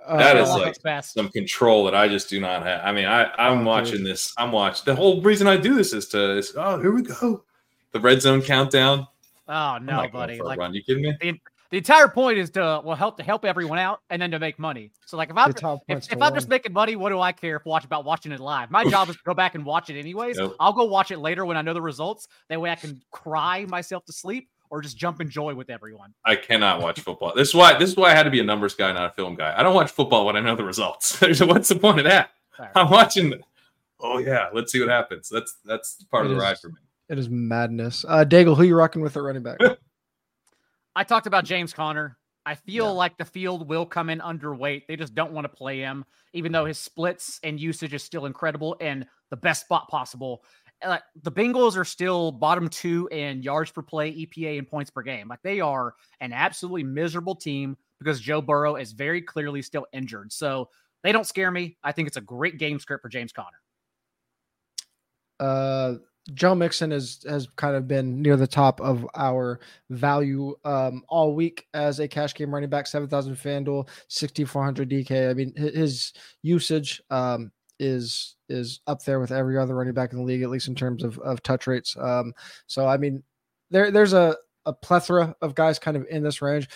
Uh, that is like some control that I just do not have. I mean, I I'm oh, watching dude. this. I'm watching. The whole reason I do this is to is, oh here we go, the red zone countdown.
Oh no, buddy! Like,
run. You kidding me?
The, the, entire point is to well help to help everyone out and then to make money. So like if I'm if, if I'm just making money, what do I care if watch about watching it live? My job is to go back and watch it anyways. Nope. I'll go watch it later when I know the results. That way I can cry myself to sleep or just jump in joy with everyone.
I cannot watch football. This is why this is why I had to be a numbers guy, not a film guy. I don't watch football when I know the results. What's the point of that? I'm watching. The, oh yeah, let's see what happens. That's that's part it of the is, ride for me.
It is madness. Uh Daigle, who you rocking with at running back?
I talked about James Conner. I feel yeah. like the field will come in underweight. They just don't want to play him, even though his splits and usage is still incredible and the best spot possible like the Bengals are still bottom two in yards per play, EPA, and points per game. Like they are an absolutely miserable team because Joe Burrow is very clearly still injured. So they don't scare me. I think it's a great game script for James Conner.
Uh, Joe Mixon is has kind of been near the top of our value um, all week as a cash game running back, seven thousand FanDuel, sixty four hundred DK. I mean, his usage um, is is up there with every other running back in the league, at least in terms of, of touch rates. Um, so I mean, there there's a, a plethora of guys kind of in this range.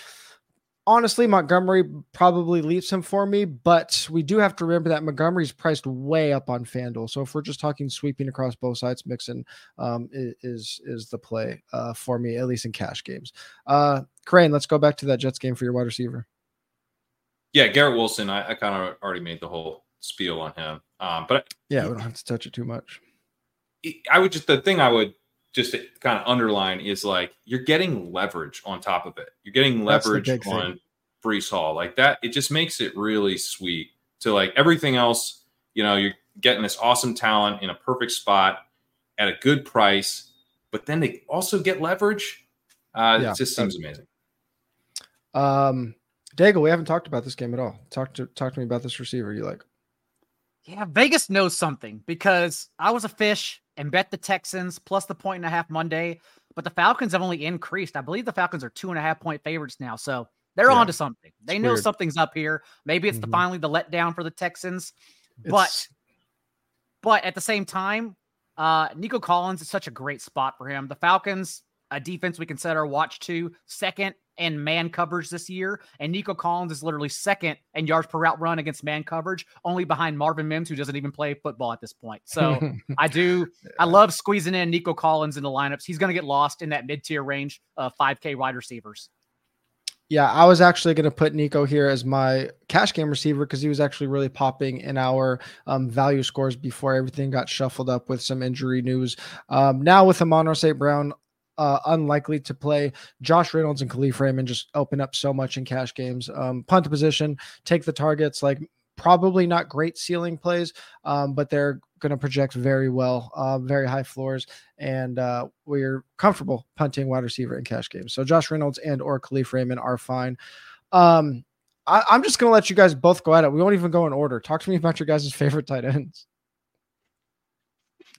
Honestly, Montgomery probably leaps him for me, but we do have to remember that Montgomery's priced way up on FanDuel. So if we're just talking sweeping across both sides, Mixon um, is is the play uh, for me, at least in cash games. Uh, Kerrane, let's go back to that Jets game for your wide receiver.
Yeah, Garrett Wilson. I, I kind of already made the whole spiel on him. Um, but
yeah, we don't have to touch it too much.
I would just the thing I would just kind of underline is like you're getting leverage on top of it. You're getting leverage on thing. Breece Hall like that. It just makes it really sweet to like everything else. You know, you're getting this awesome talent in a perfect spot at a good price, but then they also get leverage. Uh, yeah, it just seems amazing.
Um, Daigle, we haven't talked about this game at all. Talk to talk to me about this receiver you like.
Yeah, Vegas knows something because I was a fish and bet the Texans plus the point and a half Monday, but the Falcons have only increased. I believe the Falcons are two and a half point favorites now. So they're yeah. on to something. They it's know weird. something's up here. Maybe it's mm-hmm. the finally the letdown for the Texans. It's... But but at the same time, uh Nico Collins is such a great spot for him. The Falcons, a defense we consider watch two, second and man coverage this year. And Nico Collins is literally second in yards per route run against man coverage, only behind Marvin Mims, who doesn't even play football at this point. So I do, I love squeezing in Nico Collins in the lineups. He's going to get lost in that mid tier range of 5K wide receivers.
Yeah, I was actually going to put Nico here as my cash game receiver because he was actually really popping in our um, value scores before everything got shuffled up with some injury news. Um, now with Amon St. Brown uh, unlikely to play. Josh Reynolds and Kalif Raymond just open up so much in cash games. Um, punt position, take the targets, like probably not great ceiling plays, um, but they're going to project very well, uh, very high floors, and uh, we're comfortable punting wide receiver in cash games. So Josh Reynolds and or Kalif Raymond are fine. Um, I, am just going to let you guys both go at it. We won't even go in order. Talk to me about your guys' favorite tight ends.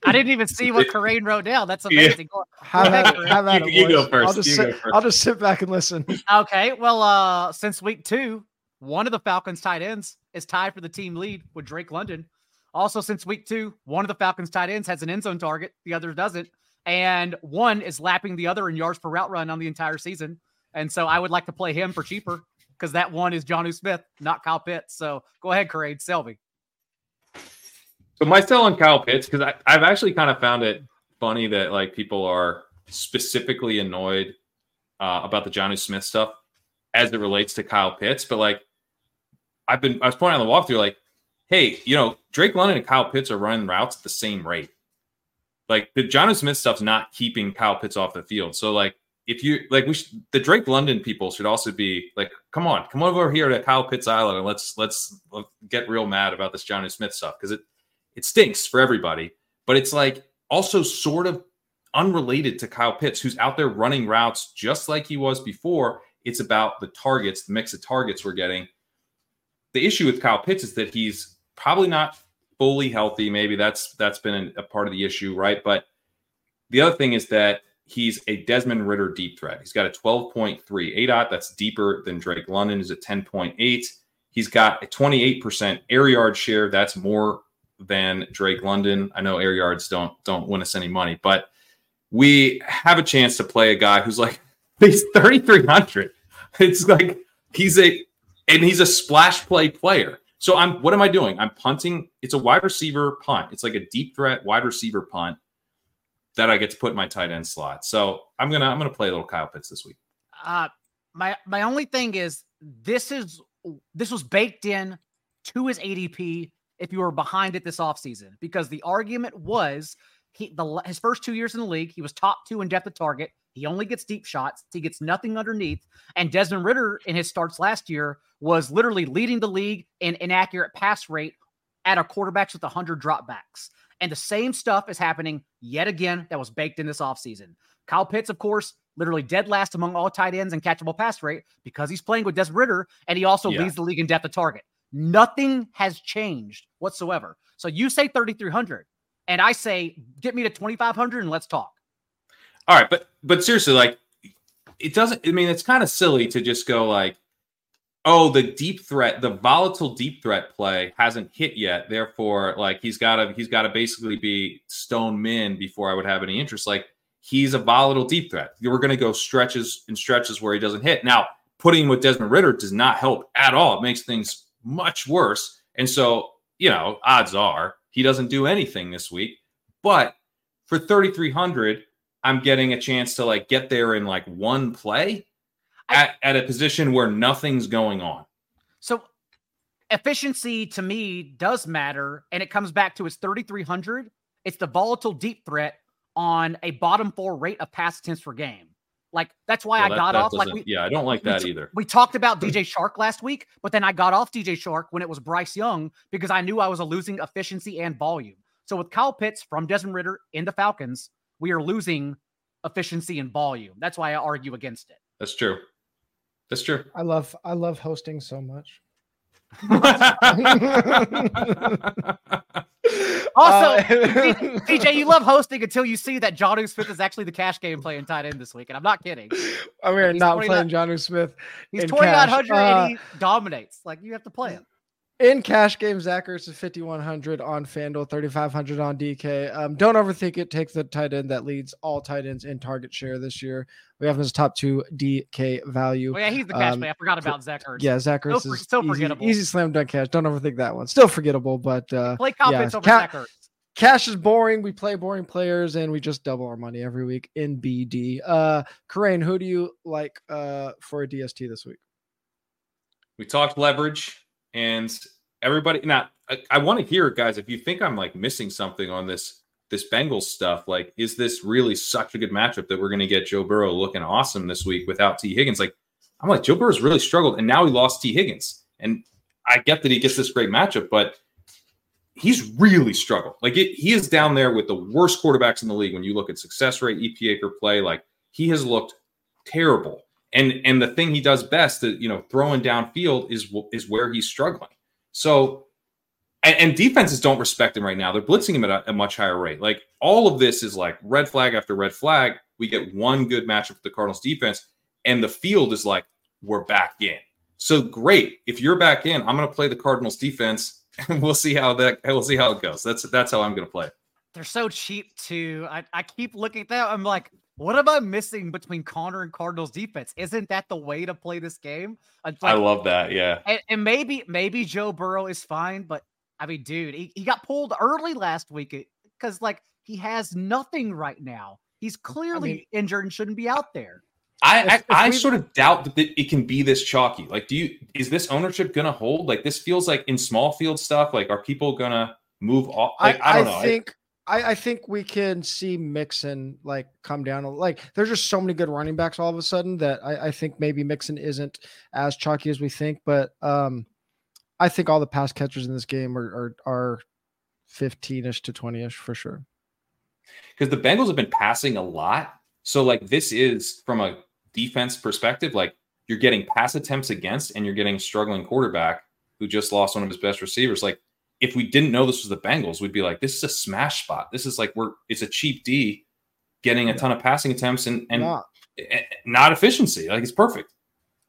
I didn't even see what Kerrane wrote down. That's amazing. Yeah.
Have, at, have at you, you go first. I'll just, sit, first. I'll just sit back and listen.
Okay. Well, uh, since week two, one of the Falcons tight ends is tied for the team lead with Drake London. Also, since week two, one of the Falcons tight ends has an end zone target, the other doesn't. And one is lapping the other in yards per route run on the entire season. And so I would like to play him for cheaper because that one is Jonnu Smith, not Kyle Pitts. So go ahead, Kerrane, Selby.
So my sell on Kyle Pitts because I've actually kind of found it funny that like people are specifically annoyed uh, about the Jonnu Smith stuff as it relates to Kyle Pitts, but like I've been I was pointing on the walkthrough like, hey, you know Drake London and Kyle Pitts are running routes at the same rate. Like the Jonnu Smith stuff's not keeping Kyle Pitts off the field. So like if you like we should, the Drake London people should also be like, come on, come over here to Kyle Pitts Island and let's let's, let's get real mad about this Jonnu Smith stuff because it it stinks for everybody, but it's like also sort of unrelated to Kyle Pitts, who's out there running routes just like he was before. It's about the targets, the mix of targets we're getting. The issue with Kyle Pitts is that he's probably not fully healthy. Maybe that's that's been a part of the issue, right? But the other thing is that he's a Desmond Ridder deep threat. He's got a 12.3 ADOT. That's deeper than Drake London is at 10.8. He's got a 28% air yard share. That's more than Drake London. I know air yards don't don't win us any money, but we have a chance to play a guy who's like he's 3300. It's like he's a and he's a splash play player. So I'm what am I doing? I'm punting. It's a wide receiver punt. It's like a deep threat wide receiver punt that I get to put in my tight end slot. So I'm gonna I'm gonna play a little Kyle Pitts this week.
Uh my my only thing is this is this was baked in to his ADP if you were behind it this offseason because the argument was he the his first two years in the league, he was top two in depth of target. He only gets deep shots. He gets nothing underneath. And Desmond Ridder in his starts last year was literally leading the league in inaccurate pass rate at a quarterbacks with 100 dropbacks. And the same stuff is happening yet again that was baked in this offseason. Kyle Pitts, of course, literally dead last among all tight ends and catchable pass rate because he's playing with Des Ridder and he also yeah. leads the league in depth of target. Nothing has changed whatsoever. So you say 3,300, and I say, get me to 2,500 and let's talk.
All right. But, but seriously, like, it doesn't, I mean, it's kind of silly to just go like, oh, the deep threat, the volatile deep threat play hasn't hit yet. Therefore, like, he's got to, he's got to basically be stone min before I would have any interest. Like, he's a volatile deep threat. We're going to go stretches and stretches where he doesn't hit. Now, putting him with Desmond Ridder does not help at all. It makes things much worse. And so, you know, odds are he doesn't do anything this week. But for 3,300, I'm getting a chance to like get there in like one play at, at a position where nothing's going on.
So efficiency to me does matter, and it comes back to his 3,300. It's the volatile deep threat on a bottom four rate of pass attempts per game. Like that's why well, I got off. Like,
we, yeah, I don't like that
we,
either.
We talked about hmm. DJ Chark last week, but then I got off DJ Chark when it was Bryce Young because I knew I was losing efficiency and volume. So with Kyle Pitts from Desmond Ridder in the Falcons, we are losing efficiency and volume. That's why I argue against it.
That's true. That's true.
I love I love hosting so much.
also, uh, DJ, you love hosting until you see that Jonnu Smith is actually the cash game playing tight end this week, and I'm not kidding.
I mean, not playing Jonnu Smith.
He's 2900 uh, and he dominates. Like you have to play him.
In cash game, Zach Ertz is 5,100 on FanDuel, 3,500 on DK. Um, don't overthink it. Take the tight end that leads all tight ends in target share this year. We have his top two DK value.
Oh, yeah, he's the cash um, I forgot about Zach Ertz.
Yeah, Zach Ertz
so,
is
still
easy,
forgettable.
Easy slam dunk cash. Don't overthink that one. Still forgettable, but uh,
play confidence
yeah,
over Ca- Zach Ertz.
Cash is boring. We play boring players and we just double our money every week in BD. Uh Kerrane, who do you like uh for a DST this week?
We talked leverage and everybody now I, I want to hear guys if you think i'm like missing something on this this bengals stuff like is this really such a good matchup that we're going to get joe burrow looking awesome this week without Tee Higgins? Like i'm like joe burrow's really struggled and now he lost Tee Higgins. And i get that he gets this great matchup but he's really struggled. Like it, he is down there with the worst quarterbacks in the league when you look at success rate epa per play. Like he has looked terrible and and the thing he does best that you know throwing downfield is is where he's struggling so, and, and, defenses don't respect him right now. They're blitzing him at a, a, much higher rate. Like all of this is like red flag after red flag. We get one good matchup with the Cardinals defense, and the field is like, we're back in. So great. If you're back in, I'm going to play the Cardinals defense, and we'll see how that we'll see how it goes. That's that's how I'm going to play.
They're so cheap too. I, I keep looking at that. I'm like, what am I missing between Conner and Cardinals defense? Isn't that the way to play this game?
Uh, like, I love that. Yeah.
And, and, maybe maybe Joe Burrow is fine, but I mean, dude, he, he got pulled early last week uh, because like he has nothing right now. He's clearly I mean, injured and shouldn't be out there.
I if, if I, sort of doubt that it can be this chalky. Like, do you is this ownership gonna hold? Like, this feels like in small field stuff. Like, are people gonna move off? Like, I, I, don't
I
know.
Think, I, I think we can see Mixon like come down. Like there's just so many good running backs all of a sudden that I, I think maybe Mixon isn't as chalky as we think. But um, I think all the pass catchers in this game are are, are 15ish to 20ish for sure.
Because the Bengals have been passing a lot. So like this is from a defense perspective, like you're getting pass attempts against and you're getting struggling quarterback who just lost one of his best receivers. Like if we didn't know this was the Bengals, we'd be like, this is a smash spot. This is like we're it's a cheap D getting a ton of passing attempts and and not, not efficiency. Like it's perfect.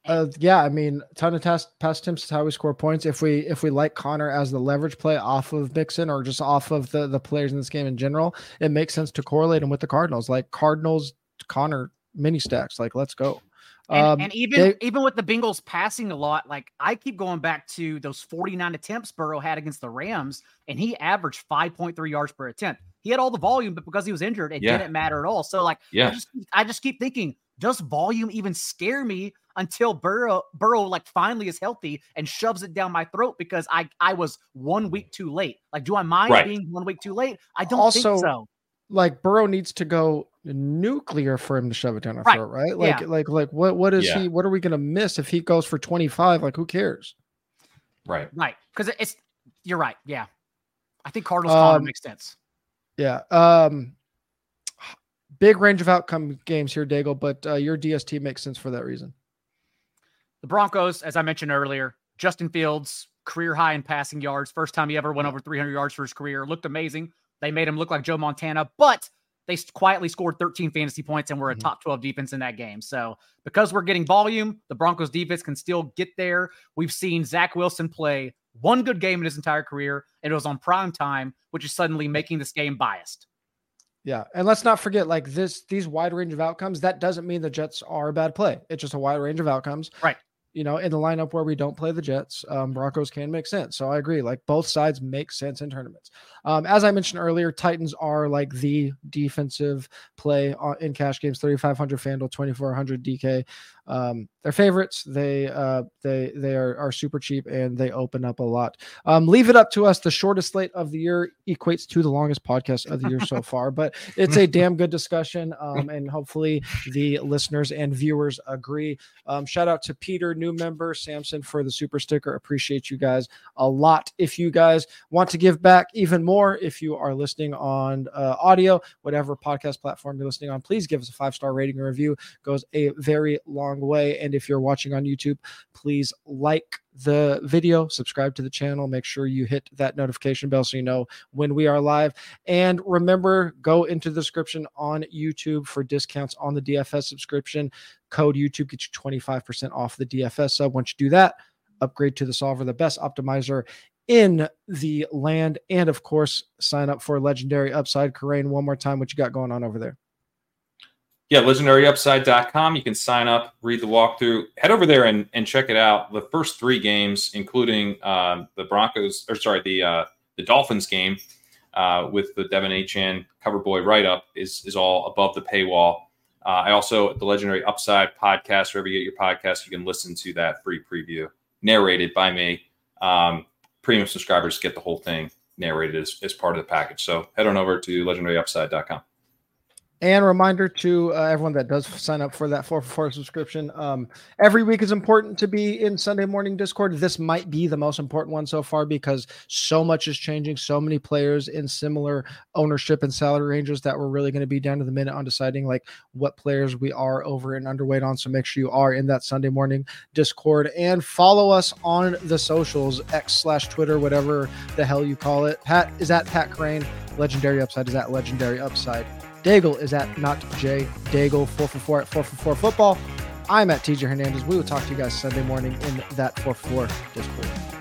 Uh, yeah, I mean, ton of test pass attempts is how we score points. If we if we like Conner as the leverage play off of Mixon or just off of the the players in this game in general, it makes sense to correlate him with the Cardinals. Like Cardinals, Conner mini stacks. Like let's go.
And, um, and even they, even with the Bengals passing a lot, like I keep going back to those 49 attempts Burrow had against the Rams, and he averaged 5.3 yards per attempt. He had all the volume, but because he was injured, it yeah. didn't matter at all. So, like, yeah, I just, I just keep thinking, does volume even scare me until Burrow Burrow like finally is healthy and shoves it down my throat because I I was one week too late. Like, do I mind right. being one week too late? I don't also, think so.
Like Burrow needs to go nuclear for him to shove it down our right. throat, right? Like, yeah. like, like, what, what is yeah. he? What are we gonna miss if he goes for twenty five? Like, who cares?
Right,
right. Because it's you're right. Yeah, I think Cardinals um, makes sense.
Yeah. Um, big range of outcome games here, Daigle, but uh, your DST makes sense for that reason.
The Broncos, as I mentioned earlier, Justin Fields career high in passing yards. First time he ever went over 300 yards for his career. Looked amazing. They made him look like Joe Montana, but they quietly scored 13 fantasy points and were a mm-hmm. top 12 defense in that game. So because we're getting volume, the Broncos defense can still get there. We've seen Zach Wilson play one good game in his entire career, and it was on prime time, which is suddenly making this game biased.
Yeah, and let's not forget, like this, these wide range of outcomes. That doesn't mean the Jets are a bad play. It's just a wide range of outcomes.
Right.
You know, in the lineup where we don't play the Jets, um, Broncos can make sense. So I agree. Like both sides make sense in tournaments. Um, as I mentioned earlier, Titans are like the defensive play in cash games 3,500 FanDuel, 2,400 DK. Um, they're favorites. They uh, they they are, are super cheap and they open up a lot. Um, leave it up to us. The shortest slate of the year equates to the longest podcast of the year so far, but it's a damn good discussion. Um, and hopefully the listeners and viewers agree. Um, shout out to Peter, new member, Samson for the super sticker. Appreciate you guys a lot. If you guys want to give back even more, if you are listening on uh, audio, whatever podcast platform you're listening on, please give us a five star rating or review. Goes a very long way. And if you're watching on YouTube, please like the video, subscribe to the channel, make sure you hit that notification bell so you know when we are live. And remember, go into the description on YouTube for discounts on the DFS subscription. Code YouTube gets you 25% off the DFS sub. Once you do that, upgrade to the solver, the best optimizer in the land. And of course, sign up for Legendary Upside. Kerrane, one more time, what you got going on over there?
Yeah, legendaryupside.com. You can sign up, read the walkthrough, head over there and, and check it out. The first three games, including uh, the Broncos, or sorry, the uh, the Dolphins game uh, with the Devin Achane cover boy write up, is is all above the paywall. Uh, I also the Legendary Upside podcast, wherever you get your podcast, you can listen to that free preview narrated by me. Um, premium subscribers get the whole thing narrated as, as part of the package. So head on over to legendaryupside.com.
And reminder to uh, everyone that does sign up for that 4 for 4 subscription. Um, every week is important to be in Sunday morning Discord. This might be the most important one so far because so much is changing. So many players in similar ownership and salary ranges that we're really going to be down to the minute on deciding like what players we are over and underweight on. So make sure you are in that Sunday morning Discord and follow us on the socials, X slash Twitter, whatever the hell you call it. Pat is at Pat Kerrane. Legendary Upside is at Legendary Upside. Daigle is at not J Daigle four for four at 444 football. I'm at TJ Hernandez. We will talk to you guys Sunday morning in that four for four Discord.